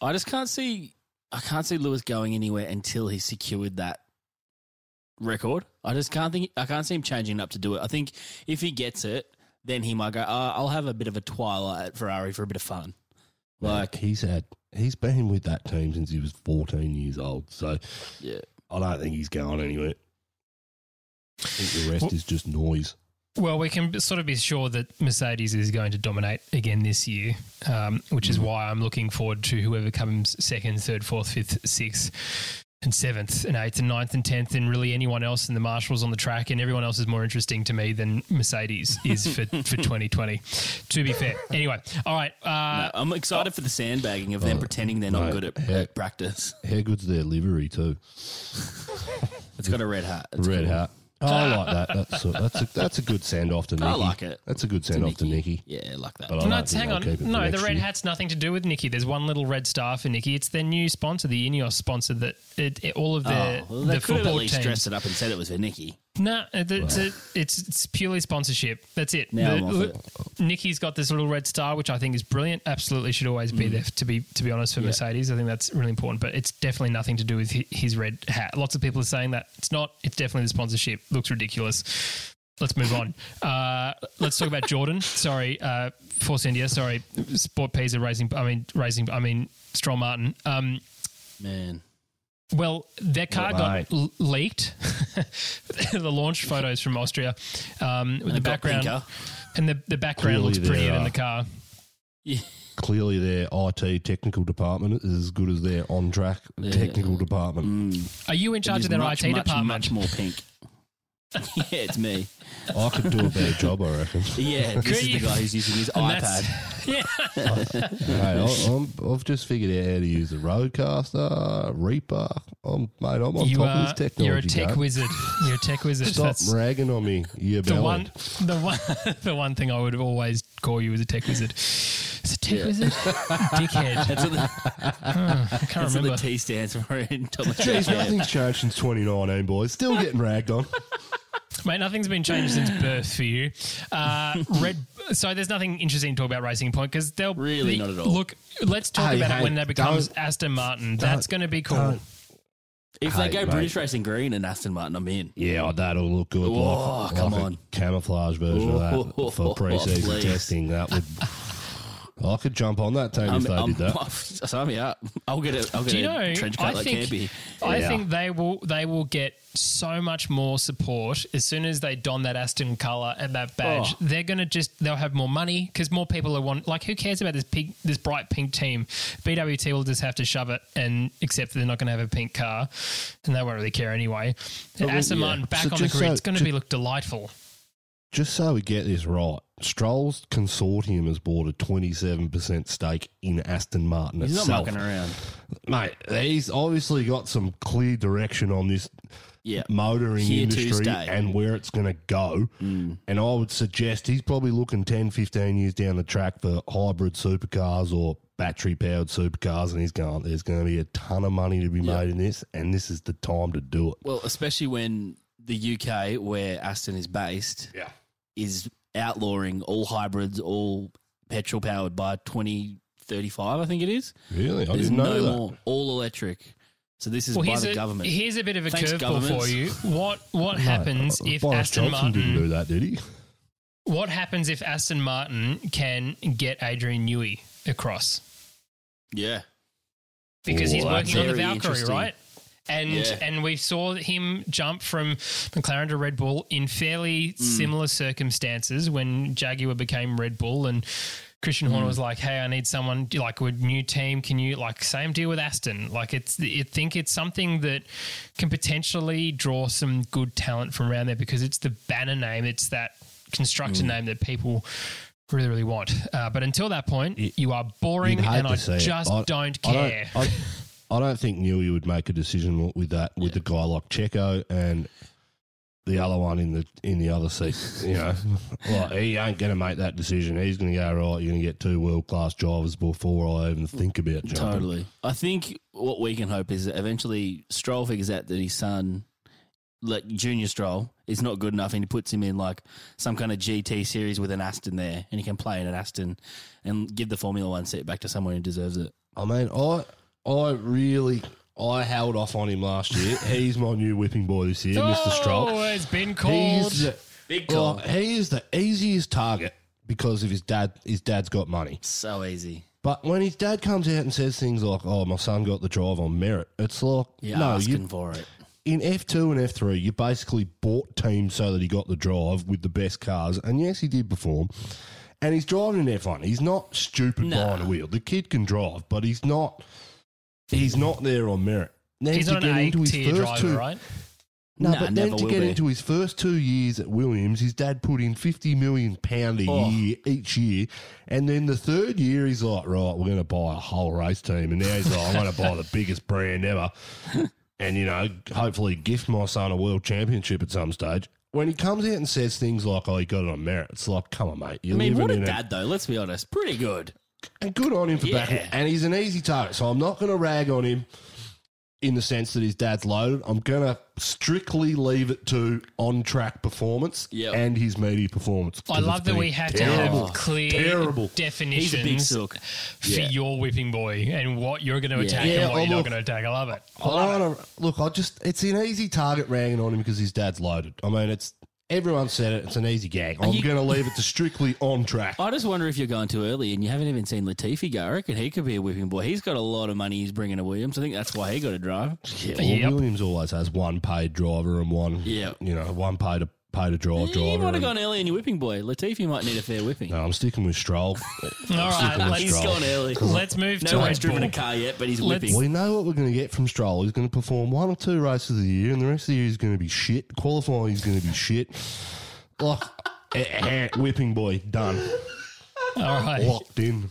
I just can't see. I can't see Lewis going anywhere until he secured that record. I just can't think. I can't see him changing up to do it. I think if he gets it, then he might go. Uh, I'll have a bit of a twilight at Ferrari for a bit of fun. like he's had, he's been with that team since he was 14 years old. So Yeah. I don't think he's going anywhere. I think the rest is just noise. Well, we can sort of be sure that Mercedes is going to dominate again this year, um, which is why I'm looking forward to whoever comes second, third, fourth, fifth, sixth, and seventh, and eighth, and ninth, and tenth, and really anyone else in the marshals on the track, and everyone else is more interesting to me than Mercedes is for, (laughs) for 2020. To be fair, anyway, all right. Uh, No, I'm excited for the sandbagging of them Oh, pretending they're not mate, good at, yeah. at practice. How good's their livery too? It's got a red hat. It's Red cool. hat. Oh, I like that. That's a, that's a, that's a good send off to Niki. I like it. That's a good send off to Niki. Yeah, I like that. But I No, don't it's, hang on. keep it for No, the red year. hat's nothing to do with Niki. There's one little red star for Niki. It's their new sponsor, the Ineos sponsor. That it, it- all of their oh, well, they the could have at least teams. dressed it up and said it was for Niki. No, it- it's, it's it's purely sponsorship. That's it. Now The- I'm off look, it. Niki's got this little red star, which I think is brilliant. Absolutely should always Mm. be there. To be to be honest, for Mercedes, I think that's really important. But it's definitely nothing to do with his red hat. Lots of people are saying that it's not. It's definitely the sponsorship. Looks ridiculous. let's move on. Uh, let's talk about (laughs) Jordan. Sorry, uh, Force India. Sorry, SportPesa Racing. I mean, raising. I mean, Stroll Martin. Um, Man. Well, their car Well, got mate. l- leaked. (laughs) the launch photos from Austria, um, with the They've got background, pinker. and the, the background Clearly looks prettier there than the car. Yeah. Clearly, their IT technical department is as good as their on track technical department. Are you in charge of their much, IT much, department? Much more pink. (laughs) yeah, it's me. I could do a better job, I reckon. Yeah, this Could is you? the guy who's using his And iPad. that's- (laughs) Yeah. hey, I, I'm, I've just figured out how to use the RODECaster, Reaper. I'm, mate, I'm on you top are. of this technology. You're a tech game. wizard. You're a tech wizard. Stop That's ragging on me, you the bellend. one. The one. (laughs) The one thing I would always call you is a tech wizard. It's a tech wizard. Dickhead. That's what the, hmm, I can't that's what remember. the T stands for in Jeez, nothing's changed since 2019, boys. Still getting ragged on. Mate, nothing's been changed since (sighs) birth for you. Uh, Red. So there's nothing interesting to talk about Racing Point because they'll Really not at all. Look, let's talk Hey, about hey, it when that becomes don't- Aston Martin. That's going to be cool. don't- If Hey, they go mate. British Racing Green and Aston Martin, I'm in. Yeah, oh, that'll look good. Oh, like, come like on. A camouflage version of that Oh, for (laughs) pre-season testing. That would. (laughs) I could jump on that team I'm, if they I'm, did that. sign me up. I'll get a, I'll get Do you a know? trench I like think Campy. I Yeah. think they will they will get so much more support as soon as they don that Aston color and that badge. Oh. They're gonna just they'll have more money because more people are want like who cares about this pink this bright pink team? BWT will just have to shove it and accept that they're not going to have a pink car, and they won't really care anyway. Aston yeah. Martin back So on the just grid, so- it's going to ju- be look delightful. Just so we get this right, Stroll's consortium has bought a 27% stake in Aston Martin itself. He's not mucking around. Mate, he's obviously got some clear direction on this Yeah. motoring Here industry and where it's going to go. Mm. And I would suggest he's probably looking 10, 15 years down the track for hybrid supercars or battery powered supercars. And he's going, there's going to be a ton of money to be made in this. And this is the time to do it. Well, especially when the UK, where Aston is based, Yeah. is outlawing all hybrids, all petrol powered by 2035, I think it is. Really? I There's didn't know that. more, all electric. So this is Well, by here's the a, government. here's a bit of a Thanks, curveball governments. for you. What what (laughs) happens Mate, if Boris Aston Johnson didn't Martin do that, did he? What happens if Aston Martin can get Adrian Newey across? yeah. Because he's that's working on the very Valkyrie, interesting. right? And Yeah. and we saw him jump from McLaren to Red Bull in fairly Mm. similar circumstances when Jaguar became Red Bull and Christian Mm. Horner was like, "Hey, I need someone like a new team. Can you like same deal with Aston? Like it's I think it's something that can potentially draw some good talent from around there because it's the banner name. It's that constructor Mm. name that people really really want. Uh, but until that point, you are boring, and I see it. just don't I care. I, (laughs) I don't think Newey would make a decision with that with a guy like Checo and the other one in the in the other seat. You know, (laughs) like he ain't going to make that decision. He's going to go right. You're going to get two world class drivers before I even think about jumping. Totally. I think what we can hope is that eventually Stroll figures out that his son, like Junior Stroll, is not good enough and he puts him in like some kind of GT series with an Aston there and he can play in an Aston and give the Formula One seat back to someone who deserves it. I mean, I I really I held off on him last year. (laughs) He's my new whipping boy this year, Mr. Stroll. Oh, it's been called. He's the, Big well, call. he is the easiest target because of his dad. His dad's got money. So easy. But when his dad comes out and says things like, "Oh, my son got the drive on merit," it's like, You're no, asking you for it. in F two and F three, you basically bought teams so that he got the drive with the best cars, and yes, he did perform. And he's driving in F one. He's not stupid Nah. behind a wheel. The kid can drive, but he's not. He's not there on merit. Then He's to not an get A into his tier first driver, two, right? no, Nah, but never then to will get be. into his first two years at Williams, his dad put in fifty million pound a Oh. year each year, and then the third year he's like, right, we're going to buy a whole race team, and now he's like, I'm going to buy the biggest brand ever, (laughs) and you know, hopefully gift my son a world championship at some stage. When he comes out and says things like, "Oh, he got it on merit," it's like, come on, mate, I you're mean, living what a in a dad, though. Let's be honest. Pretty good. And good on him for Yeah. backing. And he's an easy target, so I'm not going to rag on him in the sense that his dad's loaded. I'm going to strictly leave it to on track performance Yep. and his media performance. I love that been we have to have clear Terrible. definitions He's a big sook. for Yeah. your whipping boy and what you're going to attack Yeah, and what oh, you're not going to attack. I love it. I I love don't it. wanna, look, I just it's an easy target ragging on him because his dad's loaded. I mean, it's Everyone said it. It's an easy gag. I'm you- going to leave it to strictly on track. I just wonder if you're going too early and you haven't even seen Latifi go. I reckon he could be a whipping boy. He's got a lot of money he's bringing to Williams. I think that's why he got a drive. Yeah, well, Yep. Williams always has one paid driver and one, Yeah. you know, one paid to pay to drive You driver. might have and- gone early in your whipping boy. Latifi might need a fair whipping. no, I'm sticking with Stroll. (laughs) All right, with let's, He's Stroll. gone early. let's move No to one's Red driven Bull. a car yet, but he's Let's- whipping. We know what we're going to get from Stroll. He's going to perform one or two races of the year, and the rest of the year is going to be shit. Qualifying is going to be shit. Like, eh, eh, whipping boy, done. All right. Locked in.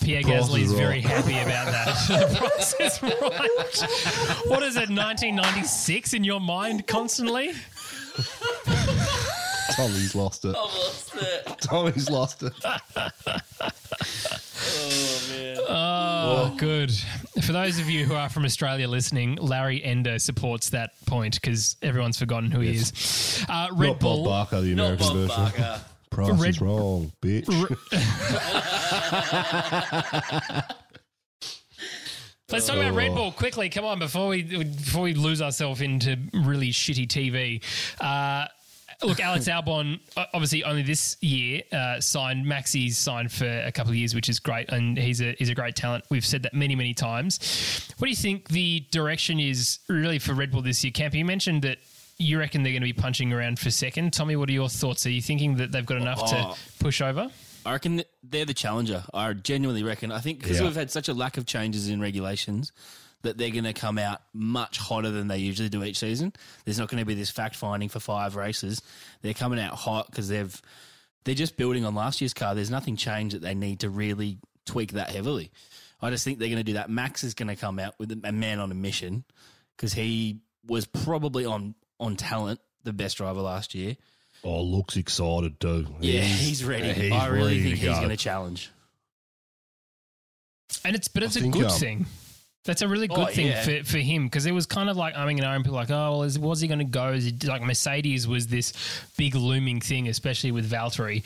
Pierre Price Gasly is is very right. happy about that. (laughs) the price is right. What is it, 1996 in your mind constantly? (laughs) Tommy's lost it. (laughs) Tommy's lost it. Oh, man. Oh, good. For those of you who are from Australia listening, Larry Emdur supports that point because everyone's forgotten who he is. Uh, Red Not Bull. Bob Barker, the Not American Bob version. Barker. (laughs) Price Red- is wrong, bitch. Let's talk about Red Bull quickly. Come on, before we before we lose ourselves into really shitty TV. Uh, look, Alex (laughs) Albon, obviously only this year uh, signed. Maxi's signed for a couple of years, which is great, and he's a he's a great talent. We've said that many many times. What do you think the direction is really for Red Bull this year? Camp, you mentioned that. You reckon they're going to be punching around for second? Tommy, what are your thoughts? Are you thinking that they've got enough Oh. to push over? I reckon they're the challenger. I genuinely reckon. I think because Yeah. we've had such a lack of changes in regulations that they're going to come out much hotter than they usually do each season. There's not going to be this fact finding for five races. They're coming out hot because they've they're just building on last year's car. There's nothing changed that they need to really tweak that heavily. I just think they're going to do that. Max is going to come out with a man on a mission because he was probably on on talent the best driver last year. Oh, looks excited too. Yeah, he's, ready. he's I really ready think to he's go. going to challenge. And it's but it's a think, good um, thing. That's a really good Oh, thing yeah. for, for him because it was kind of like I mean, and people like, oh, well, is, was he going to go? Is he, like Mercedes was this big looming thing, especially with Valtteri,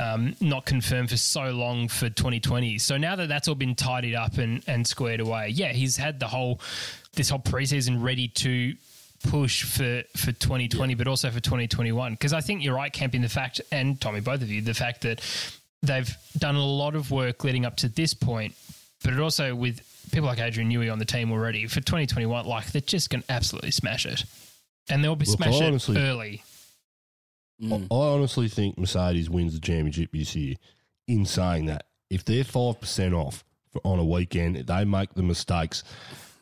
um, not confirmed for so long for 2020. So now that that's all been tidied up and, and squared away, yeah, he's had the whole this whole preseason ready to push for for 2020, but also for 2021. Because I think you're right, Camping the fact and Tommy, both of you, the fact that they've done a lot of work leading up to this point, but it also with people like Adrian Newey on the team already for 2021, like they're just going to absolutely smash it. And they'll be Look, smash it honestly- early. Mm. I honestly think Mercedes wins the championship this year. In saying that, if they're five percent off for, on a weekend, they make the mistakes.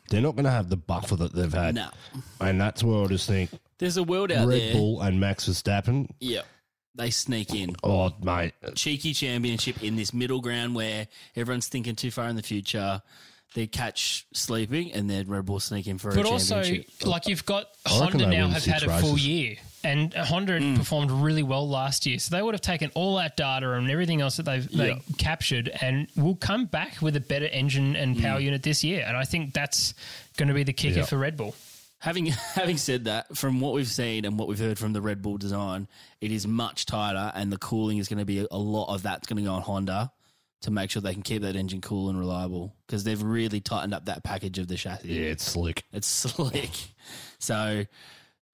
They're not going to have the buffer that they've had, No. and that's where I just think There's a world out Red there. Bull and Max Verstappen. Yeah. They sneak in. Oh, mate, Cheeky championship in this middle ground where everyone's thinking too far in the future. They catch sleeping and then Red Bull sneak in for a But also, championship. like you've got I reckon Honda they now win have six had a full races. year, and Honda Mm. performed really well last year. So they would have taken all that data and everything else that they've they Yeah. captured, and will come back with a better engine and power Mm. unit this year. And I think that's going to be the kicker Yeah. for Red Bull. Having (laughs) having said that, from what we've seen and what we've heard from the Red Bull design, it is much tighter, and the cooling is going to be a, a lot of that's going to go on Honda to make sure they can keep that engine cool and reliable because they've really tightened up that package of the chassis. yeah, it's slick. It's (laughs) slick. So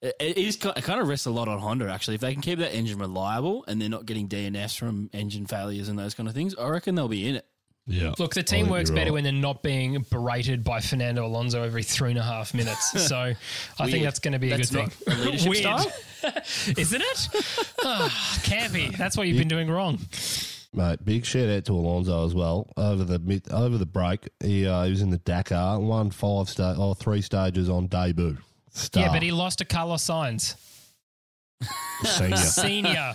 it, it is it kind of rests a lot on Honda actually. If they can keep that engine reliable and they're not getting DNS from engine failures and those kind of things, I reckon they'll be in it. Yeah, Look, the team works better right. when they're not being berated by Fernando Alonso every three and a half minutes. (laughs) So I think that's going to be a That's good not thing. a leadership Weird. style? (laughs) Isn't it? Ah, campy. That's what you've been doing wrong. Mate, big shout out to Alonso as well. Over the mid, over the break, he, uh, he was in the Dakar, won five sta- or three stages on debut. Star, Yeah, but he lost to Carlos Sainz. senior. Senior.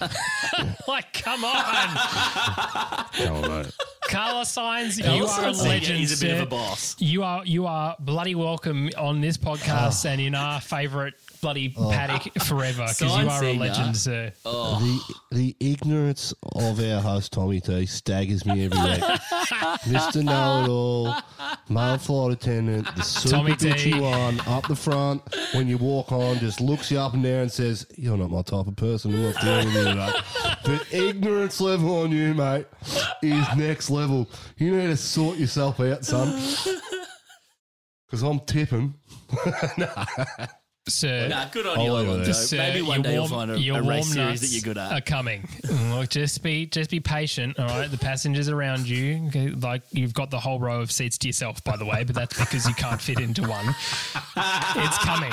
(laughs) like, come on. Come on, mate. Carlos Sainz, you are a legend. He's a bit of sir. a boss. You are you are bloody welcome on this podcast Oh. and in our favourite bloody oh. paddock forever because you Sainz are a senior. legend, sir. Oh, The the ignorance of our host Tommy T staggers me every week. (laughs) Mister Know It All, male flight attendant, the super Tommy T. bitchy one up the front. When you walk on, just looks you up and down and says, "You're not my type of person. I'm not dealing with you today." But ignorance level on you, mate, is next level. You need to sort yourself out, son. (laughs) Because I'm tipping. (laughs) Sir, Nah, good on I'll you, leave it Sir, Maybe one your day you'll find a, your a race series that you're good at. Are coming. Look, just be just be patient. All right, the passengers around you, okay, like you've got the whole row of seats to yourself, by the way, but that's because you can't fit into one. It's coming.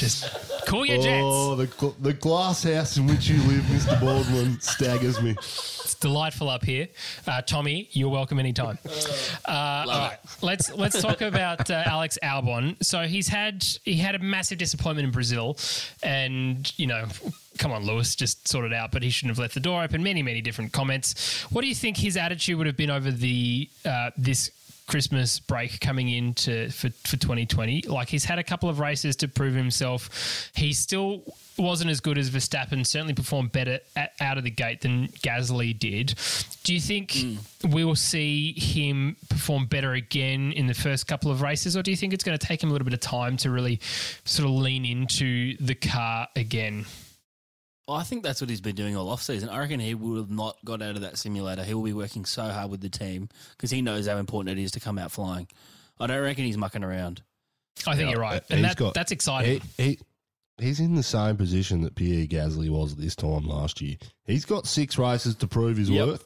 Just call your jets. Oh, the, gl- the glass house in which you live, Mr. Baldwin, staggers me. It's delightful up here. Uh, Tommy, you're welcome anytime. (laughs) Uh, all right, let's let's talk about uh, Alex Albon. So he's had he had a massive disappointment in Brazil, and you know. Come on, Lewis, just sort it out. But he shouldn't have left the door open. Many, many different comments. What do you think his attitude would have been over the uh, this Christmas break coming into for, for 2020. Like he's had a couple of races to prove himself. He still wasn't as good as Verstappen. Certainly performed better at, out of the gate than Gasly did. Do you think hmm. we will see him perform better again in the first couple of races, or do you think it's going to take him a little bit of time to really sort of lean into the car again? Well, I think that's what he's been doing all off season. I reckon he would have not got out of that simulator. He will be working so hard with the team because he knows how important it is to come out flying. I don't reckon he's mucking around. I think Yeah, you're right, and that, got- that's exciting. He, he, he's in the same position that Pierre Gasly was at this time last year. He's got six races to prove his Yep. worth.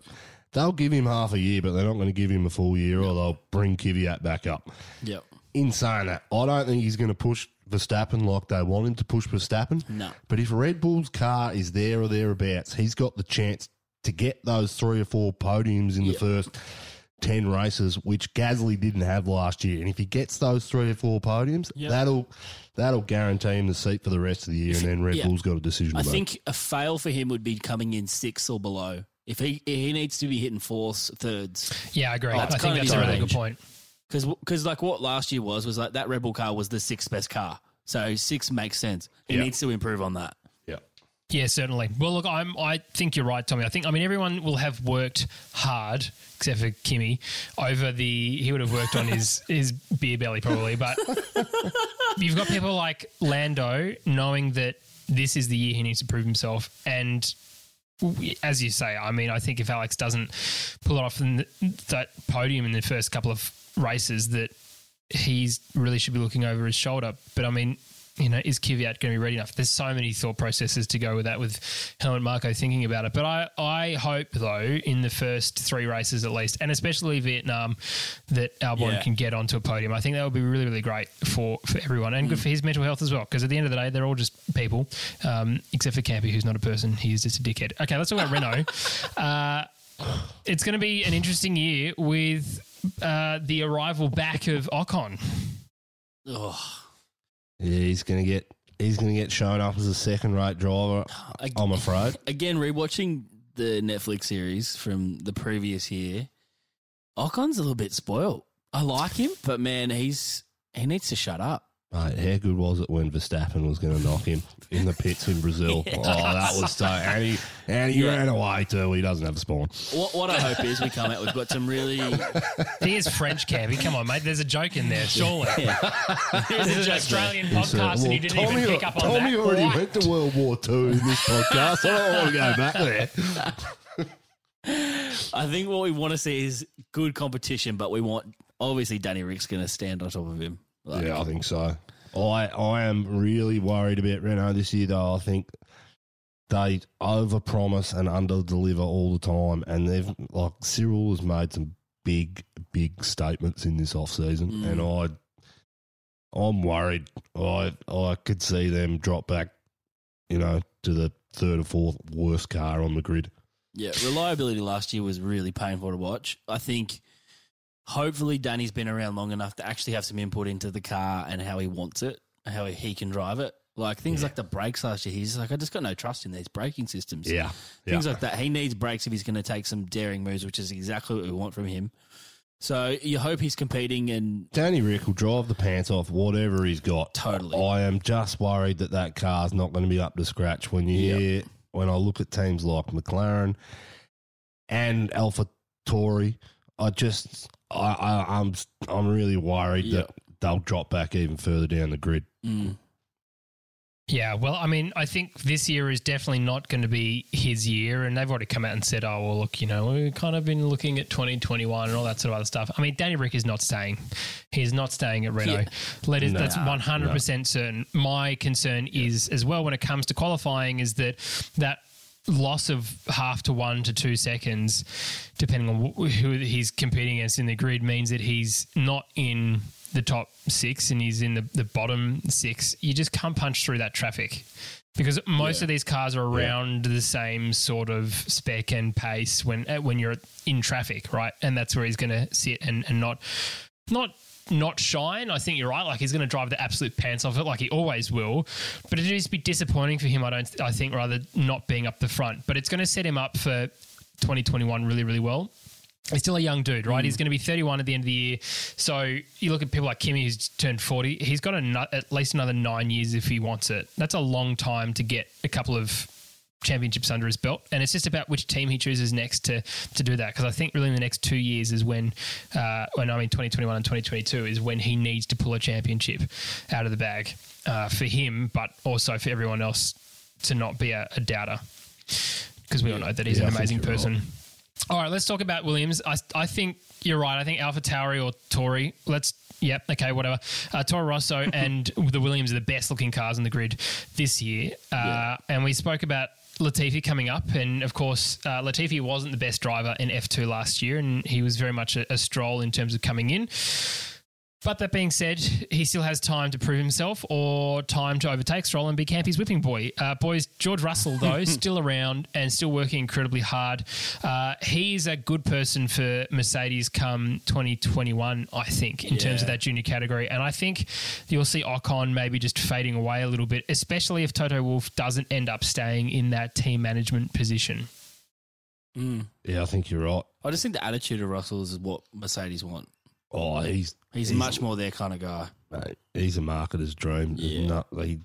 They'll give him half a year, but they're not going to give him a full year, or they'll bring Kvyat back up. Yep. In saying that, I don't think he's going to push Verstappen like they want him to push Verstappen. No. But if Red Bull's car is there or thereabouts, he's got the chance to get those three or four podiums in the first 10 races, which Gasly didn't have last year. And if he gets those three or four podiums, Yep. that'll that'll guarantee him the seat for the rest of the year. And then Red yeah. Bull's got a decision I to make. think a fail for him would be coming in sixth or below. If he he needs to be hitting fourths, thirds, yeah, I agree. Oh, I think that's a really good point. Because because like what last year was was like that Red Bull car was the sixth best car, so six makes sense. He Yeah. needs to improve on that. Yeah. Yeah, certainly. Well, look, I'm. I think you're right, Tommy. I think. I mean, everyone will have worked hard, except for Kimi, over the. He would have worked on his (laughs) his beer belly probably, but (laughs) you've got people like Lando knowing that this is the year he needs to prove himself, and as you say, I mean, I think if Alex doesn't pull it off in the, that podium in the first couple of races, that he's really should be looking over his shoulder. But I mean, you know, is Kvyat going to be ready enough? There's so many thought processes to go with that with Helmut Marko thinking about it. But I, I hope, though, in the first three races at least, and especially Vietnam, that Albon Yeah. can get onto a podium. I think that would be really, really great for, for everyone and good for his mental health as well. Because at the end of the day, they're all just people, um, except for Campy, who's not a person. He is just a dickhead. Okay, let's talk about Renault. (laughs) Uh, it's going to be an interesting year with uh, the arrival back of Ocon. Ugh. Yeah, he's going to get. He's going to get shown up as a second-rate driver. Ag- I'm afraid. (laughs) Again, rewatching the Netflix series from the previous year, Ocon's a little bit spoiled. I like him, but man, he's he needs to shut up. Mate, how good was it when Verstappen was going to knock him in the pits in Brazil? (laughs) Oh, that was so. And he, and he Yeah. ran away too. He doesn't have a spawn. What, what I hope is we come out. We've got some really He is French, Campy. Come on, mate. There's a joke in there, surely. This is an Australian Yes, sir. podcast, and you didn't even pick up on Tommy that. already What? went to World War Two in this podcast. I don't want to go back there. (laughs) I think what we want to see is good competition, but we want obviously Danny Rick's going to stand on top of him. Like, Yeah, I think so. I I am really worried about Renault this year, though. I think they overpromise and underdeliver all the time, and they've like Cyril has made some big big statements in this off season, Mm. and I I'm worried. I I could see them drop back, you know, to the third or fourth worst car on the grid. Yeah, reliability last year was really painful to watch. I think hopefully Danny's been around long enough to actually have some input into the car and how he wants it, how he can drive it. Like things like the brakes last year, he's like, I just got no trust in these braking systems. Yeah, Things yeah. like that. He needs brakes if he's going to take some daring moves, which is exactly what we want from him. So you hope he's competing and Danny Rick will drive the pants off whatever he's got. Totally. I am just worried that that car's not going to be up to scratch when you Yep. hear, when I look at teams like McLaren and Alpha Tauri. I just I, I I'm I'm really worried Yep. that they'll drop back even further down the grid. mm, Yeah, well, I mean, I think this year is definitely not going to be his year, and they've already come out and said, "Oh, well, look, you know, we've kind of been looking at 2021 and all that sort of other stuff." I mean, Danny Rick is not staying; he's not staying at Renault. Yeah. Let it, No, that's 100 percent certain. My concern is as well when it comes to qualifying is that that loss of half to one to two seconds, depending on wh- who he's competing against in the grid, means that he's not in the top six and he's in the, the bottom six. You just can't punch through that traffic because most of these cars are around the same sort of spec and pace when when you're in traffic, right? And that's where he's going to sit and, and not not not shine. I think you're right. Like he's going to drive the absolute pants off it, like he always will. But it is be disappointing for him. I don't. I think rather not being up the front. But it's going to set him up for 2021 really, really well. He's still a young dude, right? He's mm. going to be 31 at the end of the year. So you look at people like Kimi, who's turned 40. He's got a, at least another nine years if he wants it. That's a long time to get a couple of championships under his belt, and it's just about which team he chooses next to to do that. Because I think really in the next two years is when, uh, when I mean 2021 and 2022 is when he needs to pull a championship out of the bag uh, for him, but also for everyone else to not be a, a doubter. Because we all know that he's Yeah, an amazing person. All right, let's talk about Williams. I, I think you're right. I think Alpha Tauri or Tori. Let's. Yep. Okay. Whatever. Uh, Toro Rosso (laughs) and the Williams are the best looking cars on the grid this year. Uh, And we spoke about Latifi coming up, and of course, uh, Latifi wasn't the best driver in F2 last year, and he was very much a, a stroll in terms of coming in. But that being said, he still has time to prove himself or time to overtake Stroll and be Campy's whipping boy. Uh, boys, George Russell, though, (laughs) still around and still working incredibly hard. Uh, he's a good person for Mercedes come 2021, I think, in terms of that junior category. And I think you'll see Ocon maybe just fading away a little bit, especially if Toto Wolff doesn't end up staying in that team management position. Mm. Yeah, I think you're right. I just think the attitude of Russell is what Mercedes want. Oh, he's He's, much more their kind of guy. mate, he's a marketer's dream. There's Yeah. not- he,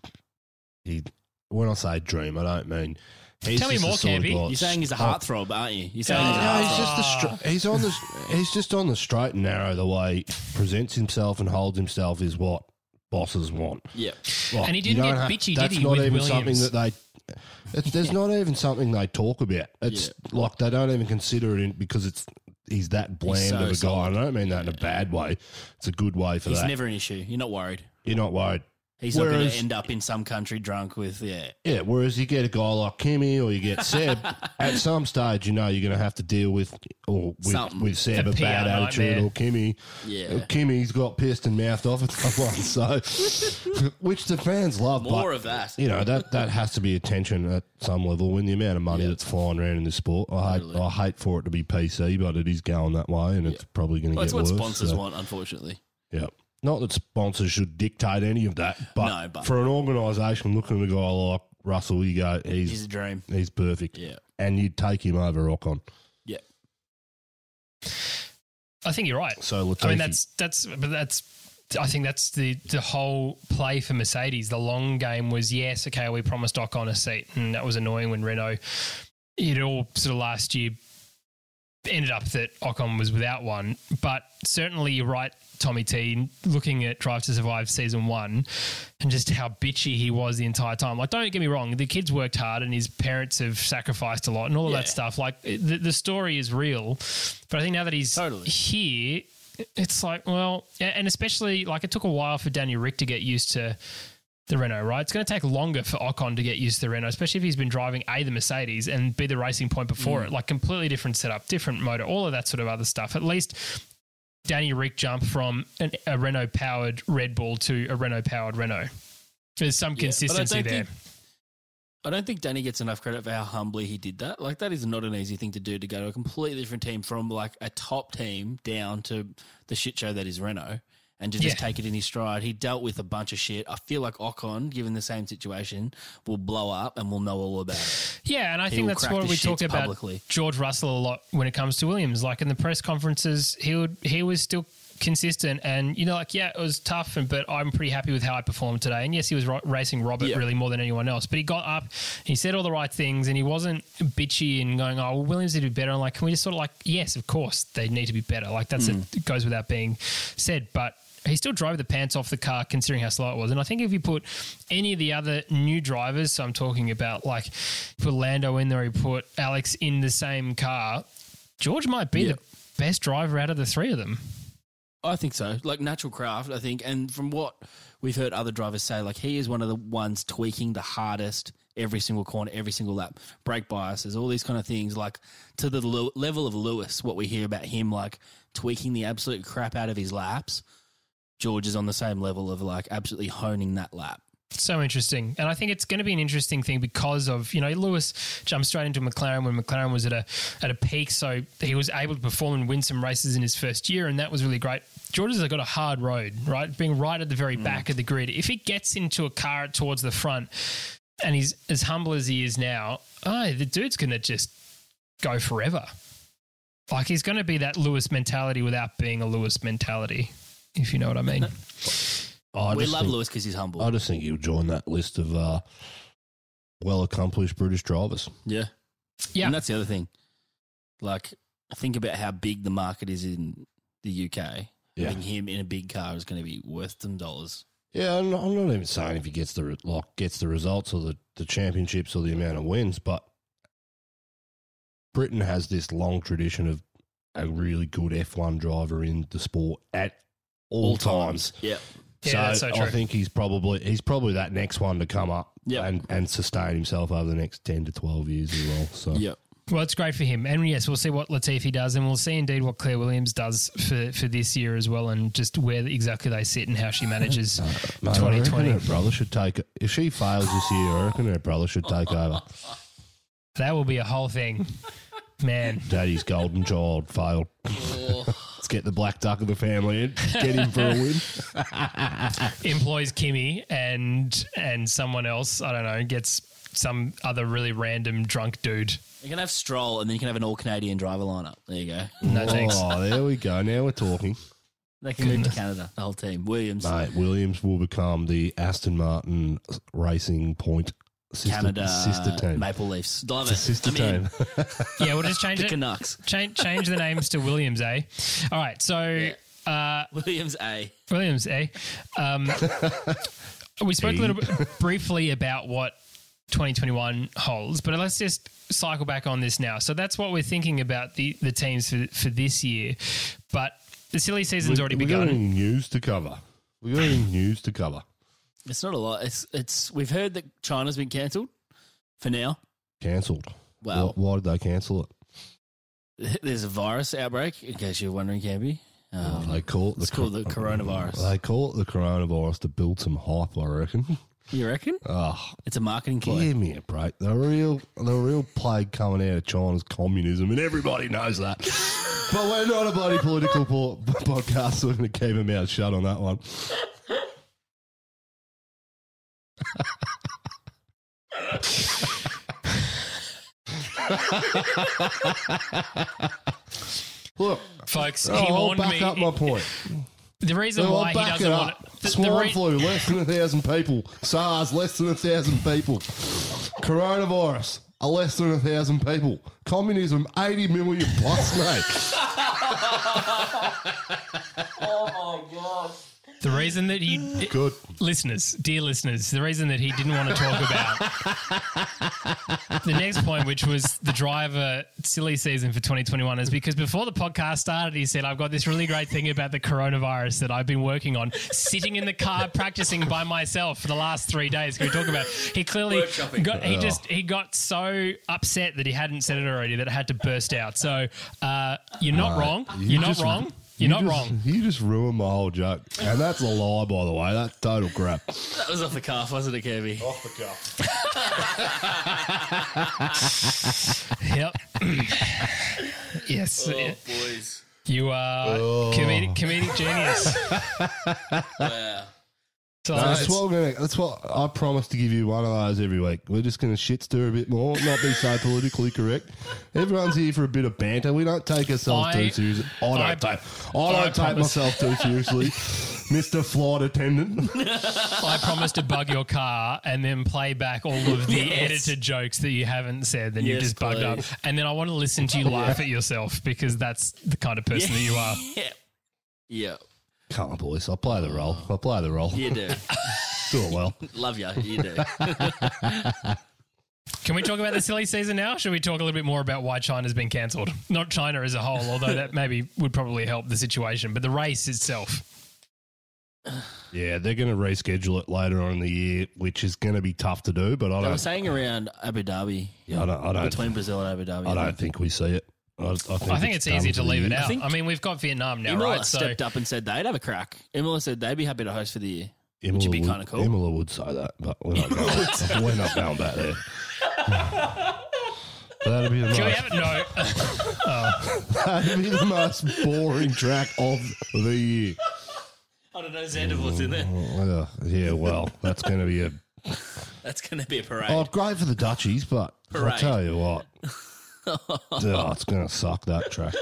he, when I say dream, I don't mean. He's Tell me more, sort Campy. You're saying he's a oh. heartthrob, aren't you? You're saying he's a Oh, No, heartthrob. he's just the str- he's on the he's just on the straight and narrow. The way he presents himself and holds himself is what bosses want. Yeah. Like, And he didn't get have- bitchy, did he? That's he, not with even Williams? something that they. It's, there's (laughs) not even something they talk about. It's like they don't even consider it in, because it's he's that bland so of a guy. solid. I don't mean that in a bad way. It's a good way for He's that. never an issue. You're not worried. You're not worried. He's not going to end up in some country drunk with, yeah. Yeah, whereas you get a guy like Kimi or you get Seb, (laughs) at some stage you know you're going to have to deal with or with, Something. with Seb A a, bad attitude nightmare. or Kimi. Yeah. Uh, Kimi's got pissed and mouthed off at (laughs) someone, so (laughs) which the fans love. More but, of that. You know that that has to be attention at some level. When the amount of money Yeah. that's flying around in this sport, I hate Totally. I hate for it to be PC, but it is going that way, and it's probably going to Well, get that's what worse. sponsors so- want, unfortunately. yeah. Not that sponsors should dictate any of that, but, No, but- for an organisation looking at a guy like Russell, you go, he's He's a dream. he's perfect, Yeah. and you'd take him over Ocon. Yeah. I think you're right. So Latifi, I mean, that's that's but that's. I think that's the the whole play for Mercedes. The long game was yes, okay, we promised Ocon a seat, and that was annoying when Renault. It all sort of last year ended up that Ocon was without one, but certainly you're right, Tommy T. Looking at Drive to Survive season one, and just how bitchy he was the entire time. Like, don't get me wrong, the kid's worked hard, and his parents have sacrificed a lot, and all of Yeah. that stuff. Like, the, the story is real, but I think now that he's Totally. here, it's like, well, and especially like it took a while for Daniel Rick to get used to the Renault, right? It's going to take longer for Ocon to get used to the Renault, especially if he's been driving A, the Mercedes, and B, the racing point before mm. it. Like completely different setup, different motor, all of that sort of other stuff. At least Danny Rick jump from an, a Renault powered Red Bull to a Renault powered Renault. There's some Yeah, I consistency don't there. think- I don't think Danny gets enough credit for how humbly he did that. Like that is not an easy thing to do to go to a completely different team from like a top team down to the shit show that is Renault and to just Yeah. take it in his stride. He dealt with a bunch of shit. I feel like Ocon, given the same situation, will blow up and we'll know all about it. Yeah, and I He think that's what we talk shits about publicly. George Russell a lot when it comes to Williams. Like in the press conferences, he would he was still consistent, and you know, like yeah, it was tough, and but I'm pretty happy with how I performed today. And yes, he was ro- racing Robert Yeah. really more than anyone else, but he got up, he said all the right things, and he wasn't bitchy and going, "Oh, well, Williams need to be better." I'm like, can we just sort of like, yes, of course they need to be better. Like that's hmm. a, it goes without being said, but he still drove the pants off the car considering how slow it was. And I think if you put any of the other new drivers, so I'm talking about like put Lando in there, he put Alex in the same car, George might be Yeah. the best driver out of the three of them. I think so. Like natural craft, I think. And from what we've heard other drivers say, like he is one of the ones tweaking the hardest every single corner, every single lap, brake biases, all these kind of things, like to the level of Lewis, what we hear about him, like tweaking the absolute crap out of his laps. George is on the same level of like absolutely honing that lap. So interesting. And I think it's going to be an interesting thing because of, you know, Lewis jumped straight into McLaren when McLaren was at a at a peak. So he was able to perform and win some races in his first year, and that was really great. George has got a hard road, right? Being right at the very mm. back of the grid. If he gets into a car towards the front and he's as humble as he is now, oh, the dude's going to just go forever. Like he's going to be that Lewis mentality without being a Lewis mentality, if you know what I mean. (laughs) I we just love think- Lewis because he's humble. I just think he'll join that list of uh, well accomplished British drivers. yeah. Yeah. And that's the other thing. Like, think about how big the market is in the UK. Yeah. Having him in a big car is going to be worth some dollars. Yeah, I'm not, I'm not even saying if he gets the re- like gets the results or the, the championships or the amount of wins, but Britain has this long tradition of a really good F1 driver in the sport at all, times. Yeah. Yeah, so, that's so. I think he's probably he's probably that next one to come up Yep. and, and sustain himself over the next ten to twelve years as well. So Yep. Well, it's great for him, and yes, we'll see what Latifi does, and we'll see indeed what Claire Williams does for, for this year as well, and just where exactly they sit and how she manages (laughs) Mate, I reckon 2020. her brother should take if she fails this year. I reckon her brother should take over. That will be a whole thing, man. Daddy's golden child failed. Let's get the black duck of the family in. Get him for a win. (laughs) Employs Kimi and and someone else. I don't know. Gets some other really random drunk dude. You can have Stroll, and then you can have an all Canadian driver lineup. There you go. No thanks. Oh, there we go. Now we're talking. They can move to Canada. The whole team. Williams, Mate, Williams will become the Aston Martin Racing Point sister, Canada, sister team. Maple Leafs. Love It's it. a sister I'm in. team. (laughs) Yeah, we'll just change The it. Canucks. Change change the names to Williams, eh? All right. So uh, Williams A. Williams, A. Um, we spoke a little bit briefly about what 2021 holds, but let's just cycle back on this now. So that's what we're thinking about the, the teams for, for this year. But the silly season's already we got any begun. news to cover. We got any news to cover. It's not a lot. It's it's. We've heard that China's been cancelled for now. Cancelled. Well, why, why did they cancel it? (laughs) there's a virus outbreak. In case you're wondering, Campy. Um, They call it the it's called the coronavirus. They call it the coronavirus to build some hype. I reckon. (laughs) You reckon? Oh, It's a marketing play. give me a break. The real, the real plague coming out of China's communism, and everybody knows that. (laughs) but we're not a bloody political po- podcast, so we're going to keep our mouth shut on that one. Look, Folks, he I'll warned back me. up my point. the reason Well, why I'll he back doesn't it want up. it. The, the Swine re- flu, less than a thousand people. SARS, less than a thousand people. Coronavirus, a less than a thousand people. Communism, 80 million plus, mate. (laughs) the reason that he. Good. listeners, dear listeners, the reason that he didn't want to talk about (laughs) the next point, which was the driver silly season for 2021, is because before the podcast started, he said, I've got this really great thing about the coronavirus that I've been working on, sitting in the car practicing by myself for the last three days. Can we talk about? He clearly got, he just, he got so upset that he hadn't said it already that it had to burst out. So, uh, you're not wrong. You You're not just- wrong. You You're not just- wrong. You just ruined my whole joke. And that's a lie, by the way. That's total crap. That was off the cuff, wasn't it, Campy? Off the cuff. (laughs) Yep. (coughs) yes. Oh, boys. You are Oh. comedic, comedic genius. (laughs) Wow. So That's it's- what we're gonna. That's what I promise to give you one of those every week. We're just going to shit stir a bit more, not be so politically correct. Everyone's here for a bit of banter. We don't take ourselves I- too seriously. I don't I- take. I don't I take promise- myself too seriously, (laughs) Mister Flight Attendant. I promise to bug your car and then play back all of the Yes. edited jokes that you haven't said, then you Yes, just bugged up. please. And then I want to listen to you laugh at yourself because that's the kind of person that you are. (laughs) Yeah. Yeah. Come on, boys. I'll play the role. I'll play the role. You do. (laughs) Do it well. (laughs) Love you. You do. (laughs) Can we talk about the silly season now? Should we talk a little bit more about why China's been cancelled? Not China as a whole, although that maybe would probably help the situation, but the race itself. (sighs) Yeah, they're going to reschedule it later on in the year, which is going to be tough to do. But I They were don't. saying around Abu Dhabi. Yeah, I don't. I don't, Between Brazil and Abu Dhabi. I don't think we see it. I, I think, I think it's, easy to done for the leave it out. I, think- mean, we've got Vietnam now, Imola right? So stepped up and said they'd have a crack. Imola said they'd be happy to host for the year. Which would Imola be kinda cool. Imola would say that, but we're not going, (laughs) we're not going back there. (laughs) That'd be the can most, have it? (laughs) That'd be the most boring track of the year. I don't know. Zandvoort's in there. Uh, yeah, well, that's going to be a That's going to be a parade. oh, great for the Dutchies, but I'll tell you what, oh, it's going to suck that track.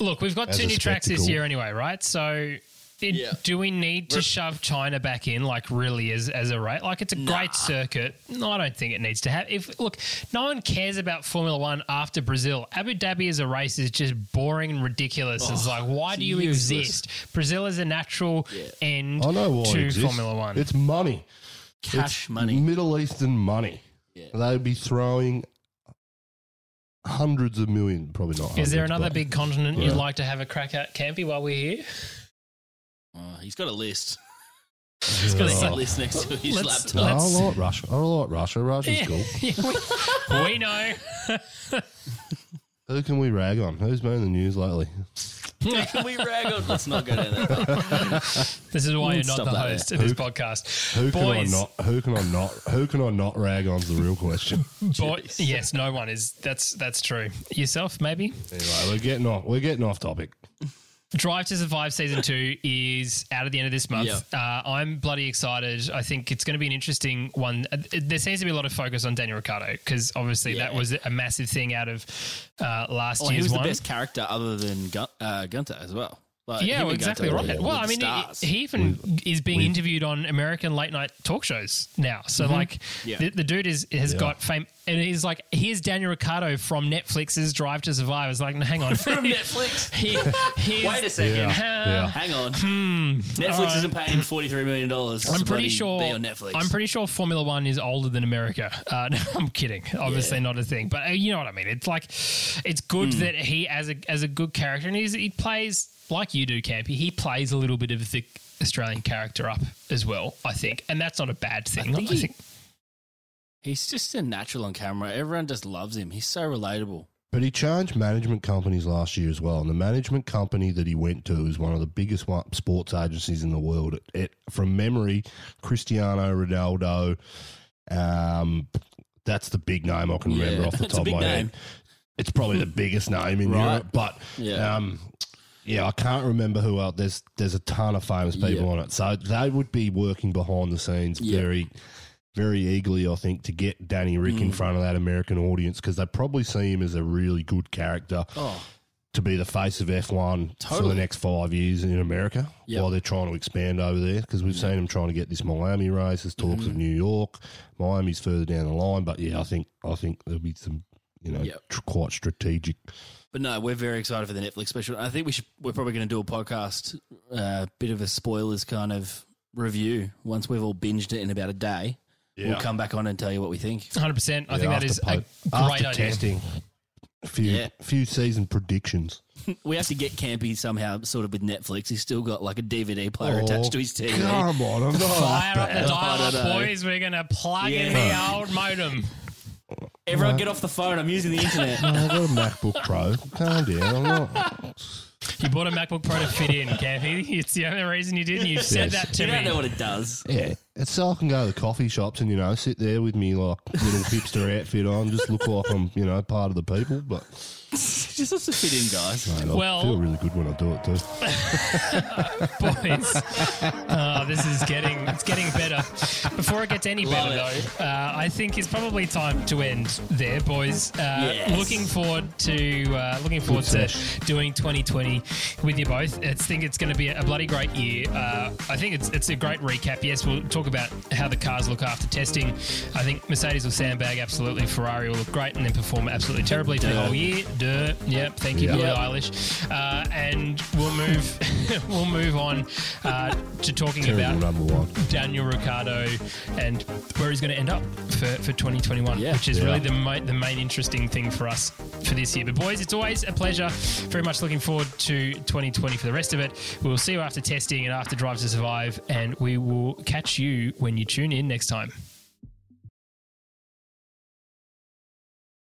Look, we've got As two a new tracks this year anyway, right? So. it- Yeah. Do we need to shove China back in, like really as as a rate? Like it's a great circuit. No, I don't think it needs to have. If look, no one cares about Formula One after Brazil. Abu Dhabi as a race is just boring and ridiculous. it's oh, like, why it's do you useless. exist? Brazil is a natural end I know why to. Formula One. It's money. Cash It's money. Middle Eastern money. Yeah. They'd be throwing hundreds of million, probably not. is there another but- big continent you'd like to have a crack at, Campy, while we're here? Oh, he's got a list. He's He's got a list next to his Let's- No, laptop. let's- I like Russia. I like Russia. Russia's Yeah, cool. (laughs) yeah, we, we know. (laughs) Who can we rag on? Who's been in the news lately? Can we rag on? Let's not go down that. This is why you're not Stop the that host there. of this podcast. Who can I not? Who can I not? Who can I not rag on's the real question. (laughs) boy, yes, no one is. That's that's true. Yourself, maybe. Anyway, we're getting off. We're getting off topic. Drive to Survive season two is out at the end of this month. Uh, I'm bloody excited. I think it's going to be an interesting one. Uh, There seems to be a lot of focus on Daniel Ricciardo because obviously that was a massive thing out of uh, last Oh, he year's was the one. best character other than Gun- uh, Gunter as well. Like, Yeah, well, exactly Gunter right. were Well, I mean, he, he even is being interviewed on American late night talk shows now. So, like, Mm-hmm. Yeah. the, the dude is has Yeah. got fame, and he's like, here's Daniel Ricciardo from Netflix's Drive to Survive. It's like, no, hang on, (laughs) From (laughs) Netflix. He, Wait a second. Yeah. Yeah. Hang on. Netflix Alright. isn't paying him $43 million. I'm pretty sure. Be on Netflix. I'm pretty sure Formula One is older than America. Uh, (laughs) no, I'm kidding. Obviously Yeah. not a thing, but uh, you know what I mean. It's like it's good Hmm. that he, as a as a good character, and he's, he plays like you do, Campy. He plays a little bit of the Australian character up as well. I think, and that's not a bad thing. I think think, he- He's just a natural on camera. Everyone just loves him. He's so relatable. But he changed management companies last year as well, and the management company that he went to is one of the biggest sports agencies in the world. It, it, from memory, Cristiano Ronaldo. Um, that's the big name I can remember off the top of my name. head. It's probably the biggest name in (laughs) Right. Europe, but Yeah. um, yeah, I can't remember who else. There's there's a ton of famous people Yeah. on it, so they would be working behind the scenes Yeah. very, very eagerly. I think to get Danny Rick Mm. in front of that American audience because they probably see him as a really good character Oh, to be the face of F1 for the next five years in America Yep. while they're trying to expand over there because we've seen them trying to get this Miami race. There's talks Mm-hmm. of New York, Miami's further down the line, but yeah, I think I think there'll be some you know Yep. tr- quite strategic. But no, we're very excited for the Netflix special. I think we should. We're probably going to do a podcast, uh, bit of a spoilers kind of review once we've all binged it in about a day. We'll come back on and tell you what we think. 100. percent I think Yeah, that is after a po- great after idea. testing. A few Yeah. few season predictions. (laughs) We have to get Campy somehow, sort of with Netflix. He's still got like a DVD player Oh, attached to his TV. Come on, I'm (laughs) not Fire that up the bad. dial up, don't know. boys. We're gonna plug in Yeah. the old modem. Everyone, get off the phone. I'm using the internet. No, I've got a MacBook Pro. Calm down. I'm not. (laughs) You bought a MacBook Pro to fit in, Campy. It's the only reason you did. and You said Yes. that to you don't me. know what it does. Yeah, it's so I can go to the coffee shops and you know sit there with me like little hipster outfit on, just look like I'm you know part of the people. But Just has to fit in, guys. mate, I Well- feel really good when I do it too. (laughs) boys. Oh, this is getting it's getting better. Before it gets any better, Love though, uh, I think it's probably time to end there, boys. Uh, Yes. Looking forward to uh, looking forward to sesh. doing 2020 with you both. I think it's going to be a bloody great year. Uh, I think it's it's a great recap. Yes, we'll talk about how the cars look after testing. I think Mercedes will sandbag absolutely. Ferrari will look great and then perform absolutely terribly for the whole year. Duh. Yep. Thank you. Billie Eilish. Uh, and we'll move. (laughs) we'll move on uh, to talking Terrible about. Daniel Ricciardo and where he's going to end up for, for 2021, Yeah. which is Yeah. really the, ma- the main interesting thing for us for this year. But, boys, it's always a pleasure. Very much looking forward to 2020 for the rest of it. We'll see you after testing and after Drive to Survive, and we will catch you when you tune in next time.